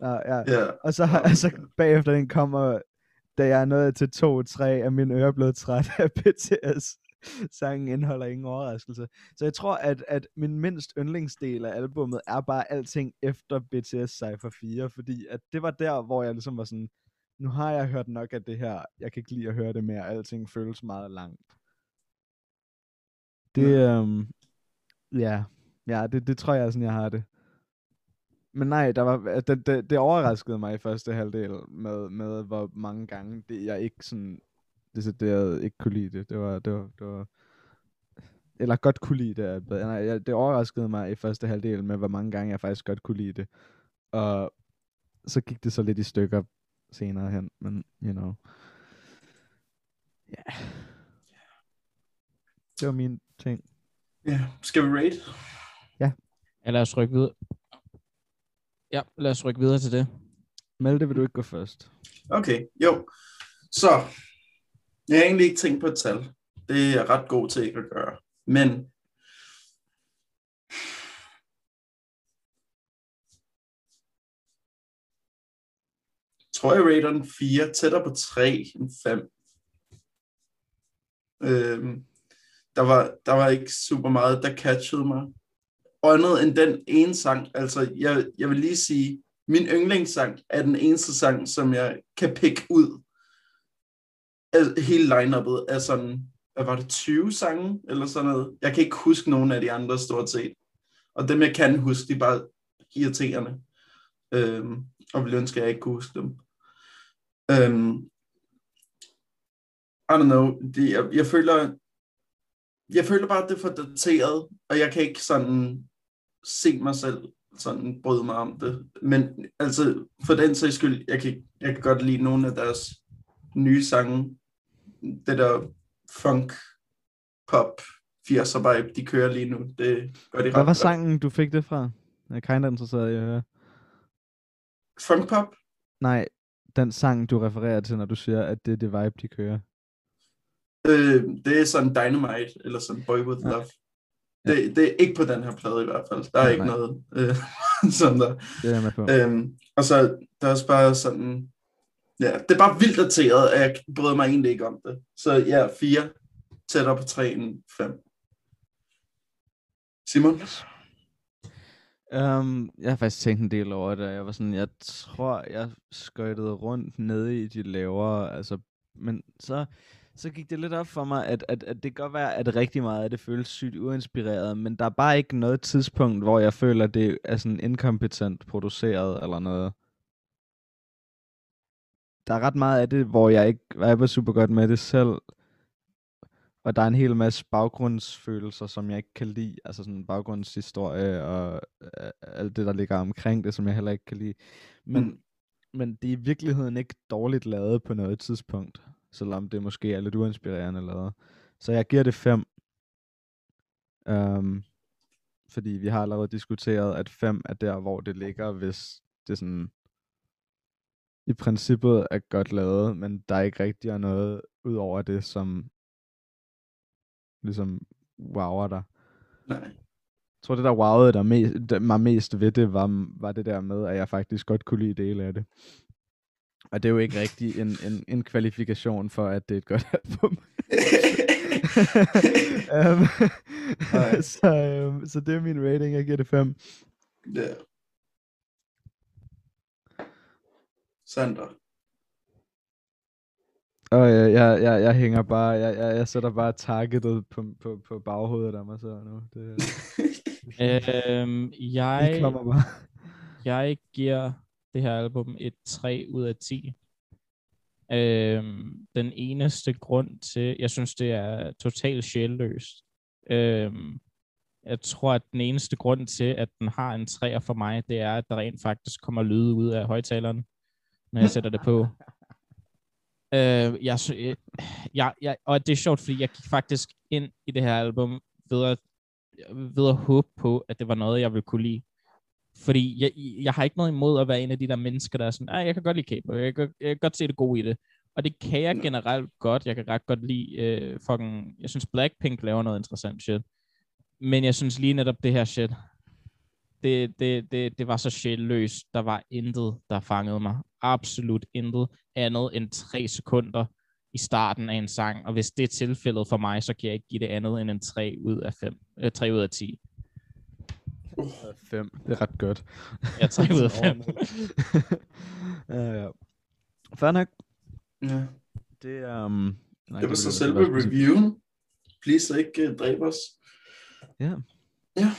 Ja, ja. Yeah. Og så, altså, bagefter den kommer, da jeg er nået til 2-3, er min øre blevet træt af BTS. Sangen indeholder ingen overraskelse. Så jeg tror, at, at min mindst yndlingsdel af albummet er bare alting efter BTS Cypher 4, fordi at det var der, hvor jeg ligesom var sådan, nu har jeg hørt nok af det her, jeg kan ikke lide at høre det mere, alting føles meget langt. Det, øhm, ja, ja det, det tror jeg sådan, jeg har det. Men nej, der var, det, det, det overraskede mig i første halvdel med, med hvor mange gange det, jeg ikke sådan decideret ikke kunne lide det. Det var, det var, det var eller godt kunne lide det. Nej, jeg, det overraskede mig i første halvdel med, hvor mange gange jeg faktisk godt kunne lide det. Og så gik det så lidt i stykker senere hen, men you know. Ja. Yeah. Det var min ting. Ja, skal vi rate? Ja. Ja, lad os rykke videre. Ja, lad os rykke videre til det. Malte, vil du ikke gå først? Okay, jo. Så, jeg har egentlig ikke tænkt på et tal. Det er jeg ret god til ikke at gøre. Men tror jeg rater den 4, tættere på 3 end 5. Øhm, der, var, der var ikke super meget, der catchede mig. Andet end den ene sang, altså jeg, jeg vil lige sige, min yndlingssang er den eneste sang, som jeg kan pikke ud Altså, hele lineuppet er sådan, hvad var det, 20 sange, eller sådan noget. Jeg kan ikke huske nogen af de andre stort set. Og dem, jeg kan huske, de er bare irriterende. Øhm, og vil ønske, at jeg ikke kunne huske dem. Øhm, I don't know, det, jeg, jeg føler, jeg føler bare, at det er for dateret, og jeg kan ikke sådan se mig selv sådan bryde mig om det. Men altså, for den sags skyld, jeg kan, jeg kan godt lide nogle af deres nye sange. Det der funk, pop, 80'er vibe, de kører lige nu. Det gør de ret Hvad var sangen, du fik det fra? Jeg er kinda interesseret i at høre. Funk pop? Nej, den sang, du refererer til, når du siger, at det er det vibe, de kører. Øh, det er sådan Dynamite, eller sådan Boy With Love. Ja. Det, det er ikke på den her plade i hvert fald. Der er ja, ikke nej. noget øh, sådan der. Det er med på. Øhm, og så der er også bare sådan... Ja, det er bare vildt dateret, at jeg bryder mig egentlig ikke om det. Så ja, fire tættere på tre end fem. Simon? Um, jeg har faktisk tænkt en del over det. Jeg var sådan, jeg tror, jeg skøjtede rundt nede i de lavere, altså, men så, så gik det lidt op for mig, at, at, at det kan godt være, at rigtig meget af det føles sygt uinspireret, men der er bare ikke noget tidspunkt, hvor jeg føler, at det er sådan inkompetent produceret eller noget. Der er ret meget af det, hvor jeg ikke var super godt med det selv, og der er en hel masse baggrundsfølelser, som jeg ikke kan lide. Altså sådan baggrundshistorie og øh, alt det, der ligger omkring det, som jeg heller ikke kan lide. Men, mm. men det er i virkeligheden ikke dårligt lavet på noget tidspunkt. Selvom det måske er lidt uinspirerende lavet. Så jeg giver det 5. Um, øhm, fordi vi har allerede diskuteret, at 5 er der, hvor det ligger, hvis det sådan i princippet er godt lavet, men der er ikke rigtig er noget ud over det, som ligesom wower dig. Nej. Jeg tror, det der wowede der mest, der, mig mest ved det, var, var det der med, at jeg faktisk godt kunne lide dele af det. Og det er jo ikke rigtig en, en, en kvalifikation for, at det er et godt album. um, så, um, så det er min rating, jeg giver det 5. Ja. Sander. Og jeg, jeg, jeg, jeg hænger bare, jeg, jeg, jeg sætter bare targetet på, på, på baghovedet af mig så nu. Det, øhm, jeg, det kommer bare. jeg giver det her album et 3 ud af 10. Øhm, den eneste grund til, jeg synes det er totalt sjælløst. Øhm, jeg tror, at den eneste grund til, at den har en 3 for mig, det er, at der rent faktisk kommer lyde ud af højtaleren, når jeg sætter det på. Øh, jeg, jeg, jeg, og det er sjovt, fordi jeg gik faktisk ind i det her album ved at, ved at håbe på, at det var noget, jeg ville kunne lide. Fordi jeg, jeg har ikke noget imod at være en af de der mennesker, der er sådan, jeg kan godt lide K-pop, jeg kan, jeg kan godt se det gode i det. Og det kan jeg generelt godt. Jeg kan ret godt lide øh, fucking... Jeg synes Blackpink laver noget interessant shit. Men jeg synes lige netop det her shit, det, det, det, det var så sjælløst. Der var intet, der fangede mig. Absolut intet andet end tre sekunder i starten af en sang. Og hvis det er tilfældet for mig, så kan jeg ikke give det andet end en 3 ud af 5. Øh, 3 ud af 10. 5. Det er ret godt. Ja, 3 ud af 5. ja, ja. Fair nok. Ja. Det er... Um, nej, det var så selve reviewen. Please ikke uh, dræbe os. Ja. Ja.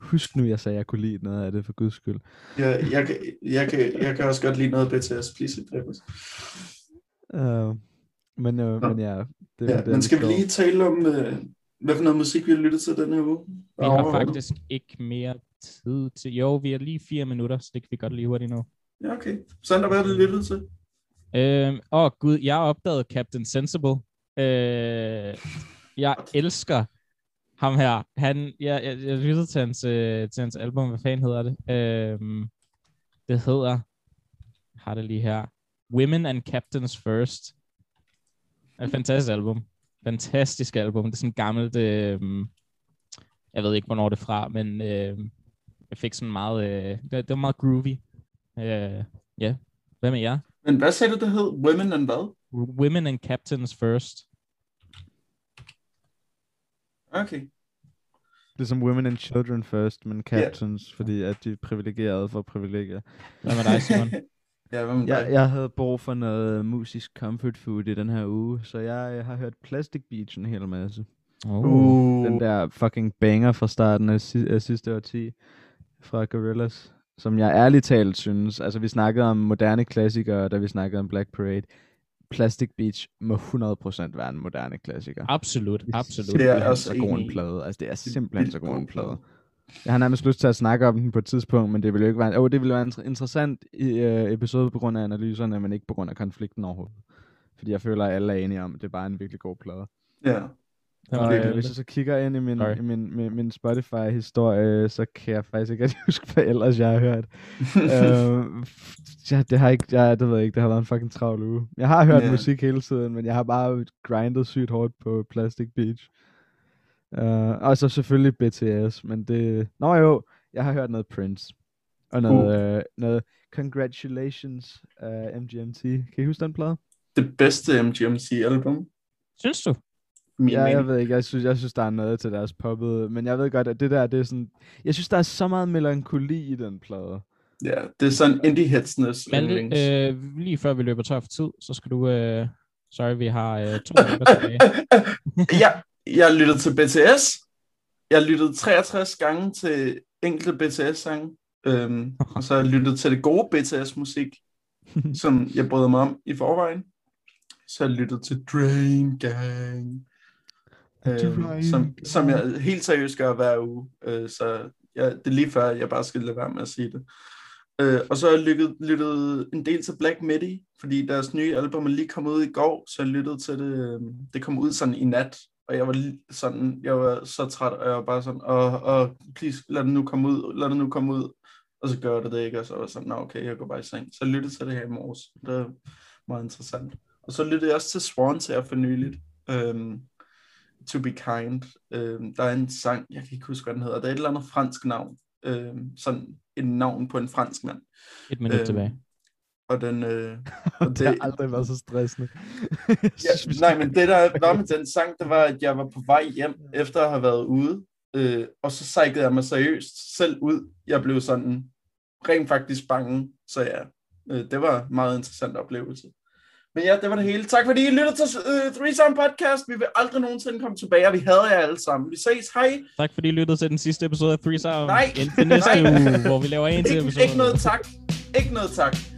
Husk nu, jeg sagde, at jeg kunne lide noget af det, for guds skyld. Ja, jeg, kan, jeg, kan, jeg kan også godt lide noget af BTS. Please ikke dræbe os. Uh, men, uh, men ja. Det, ja det, men skal vi lige tale om, uh, hvad for noget musik vi har lyttet til denne uge? Vi har faktisk ikke mere tid til. Jo, vi har lige fire minutter, så det kan vi godt lige hurtigt nu. Ja, okay. Sander, hvad har du lyttet til? Øhm, åh oh, gud, jeg har opdaget Captain Sensible. Øh, jeg elsker ham her, han, jeg, jeg, jeg lyttede til hans, øh, til hans album, hvad fanden hedder det? Øhm, det hedder, har det lige her, Women and Captains First. Et fantastisk album. Fantastisk album. Det er sådan gammelt, øh, jeg ved ikke, hvornår det er fra, men øh, jeg fik sådan meget, øh, det, det var meget groovy. Øh, ja, hvad med jer? Men hvad sagde du, det hed? Women and hvad? Women and Captains First. Okay. Det er som Women and Children First, men Captains, yeah. fordi at de er privilegerede for privilegier. Hvad med dig, Simon? ja, hvad med dig? Jeg, jeg havde brug for noget musisk comfort food i den her uge, så jeg, jeg har hørt Plastic Beach en hel masse. Oh. Uh. Den der fucking banger fra starten af, si- af sidste årti fra Gorillaz, som jeg ærligt talt synes, altså vi snakkede om moderne klassikere, da vi snakkede om Black Parade. Plastic Beach må 100% være en moderne klassiker. Absolut, absolut. Det er også så god en plade. Altså, det er simpelthen så god en plade. Jeg har nærmest lyst til at snakke om den på et tidspunkt, men det ville jo ikke være, oh, det ville være en interessant uh, episode på grund af analyserne, men ikke på grund af konflikten overhovedet. Fordi jeg føler, at alle er enige om, at det er bare en virkelig god plade. Ja. Og øh, hvis jeg så kigger ind i min, i min, min, min Spotify-historie, så kan jeg faktisk ikke huske, hvad ellers jeg har hørt. øh, ja, det har ikke, ja, det ved jeg ikke, det har været en fucking travl uge. Jeg har hørt yeah. musik hele tiden, men jeg har bare grindet sygt hårdt på Plastic Beach. Uh, og så selvfølgelig BTS, men det... Nå jo, jeg har hørt noget Prince. Og noget, uh. uh, noget Congratulations uh, MGMT. Kan I huske den plade? Det bedste MGMT-album. Synes du? Min ja, jeg ved ikke, jeg synes, jeg synes, der er noget til deres poppet, men jeg ved godt, at det der, det er sådan, jeg synes, der er så meget melankoli i den plade. Ja, det er sådan indie hitsness. Men øh, lige før vi løber tør for tid, så skal du, øh, sorry, vi har øh, to minutter tilbage. ja, jeg lyttede til BTS. Jeg lyttede 63 gange til enkelte BTS-sange. Øhm, og så har jeg lyttet til det gode BTS-musik, som jeg brød mig om i forvejen. Så jeg lyttet til Drain Gang, øh, som, som jeg helt seriøst gør hver uge. Øh, så ja, det er lige før, jeg bare skal lade være med at sige det. Øh, og så har jeg lyttet, lyttet en del til Black Midi, fordi deres nye album er lige kommet ud i går, så jeg lyttede til det. Øh, det kom ud sådan i nat, og jeg var sådan, jeg var så træt, og jeg var bare sådan, og, og please, lad det nu komme ud, lad det nu komme ud. Og så gør det det ikke, og så var jeg sådan, okay, jeg går bare i seng. Så jeg lyttede til det her i morges. Det er meget interessant. Og så lyttede jeg også til Swans her for nyligt. Um, to be kind. Um, der er en sang, jeg kan ikke huske, hvad den hedder. Der er et eller andet fransk navn. Um, sådan en navn på en fransk mand. Et minut um, tilbage. Og den... Øh, og det, det har aldrig været så stressende. ja, nej, men det der var med den sang, det var, at jeg var på vej hjem, efter at have været ude. Øh, og så sejkede jeg mig seriøst selv ud. Jeg blev sådan rent faktisk bange. Så ja, øh, det var en meget interessant oplevelse. Men ja, det var det hele. Tak fordi I lyttede til Three Sound Podcast. Vi vil aldrig nogensinde komme tilbage, og vi hader jer alle sammen. Vi ses. Hej. Tak fordi I lyttede til den sidste episode af Three Sound. Nej. Indtil næste uge, hvor vi laver en til episode. Ikke noget tak. Ikke noget tak.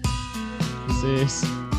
Vi ses.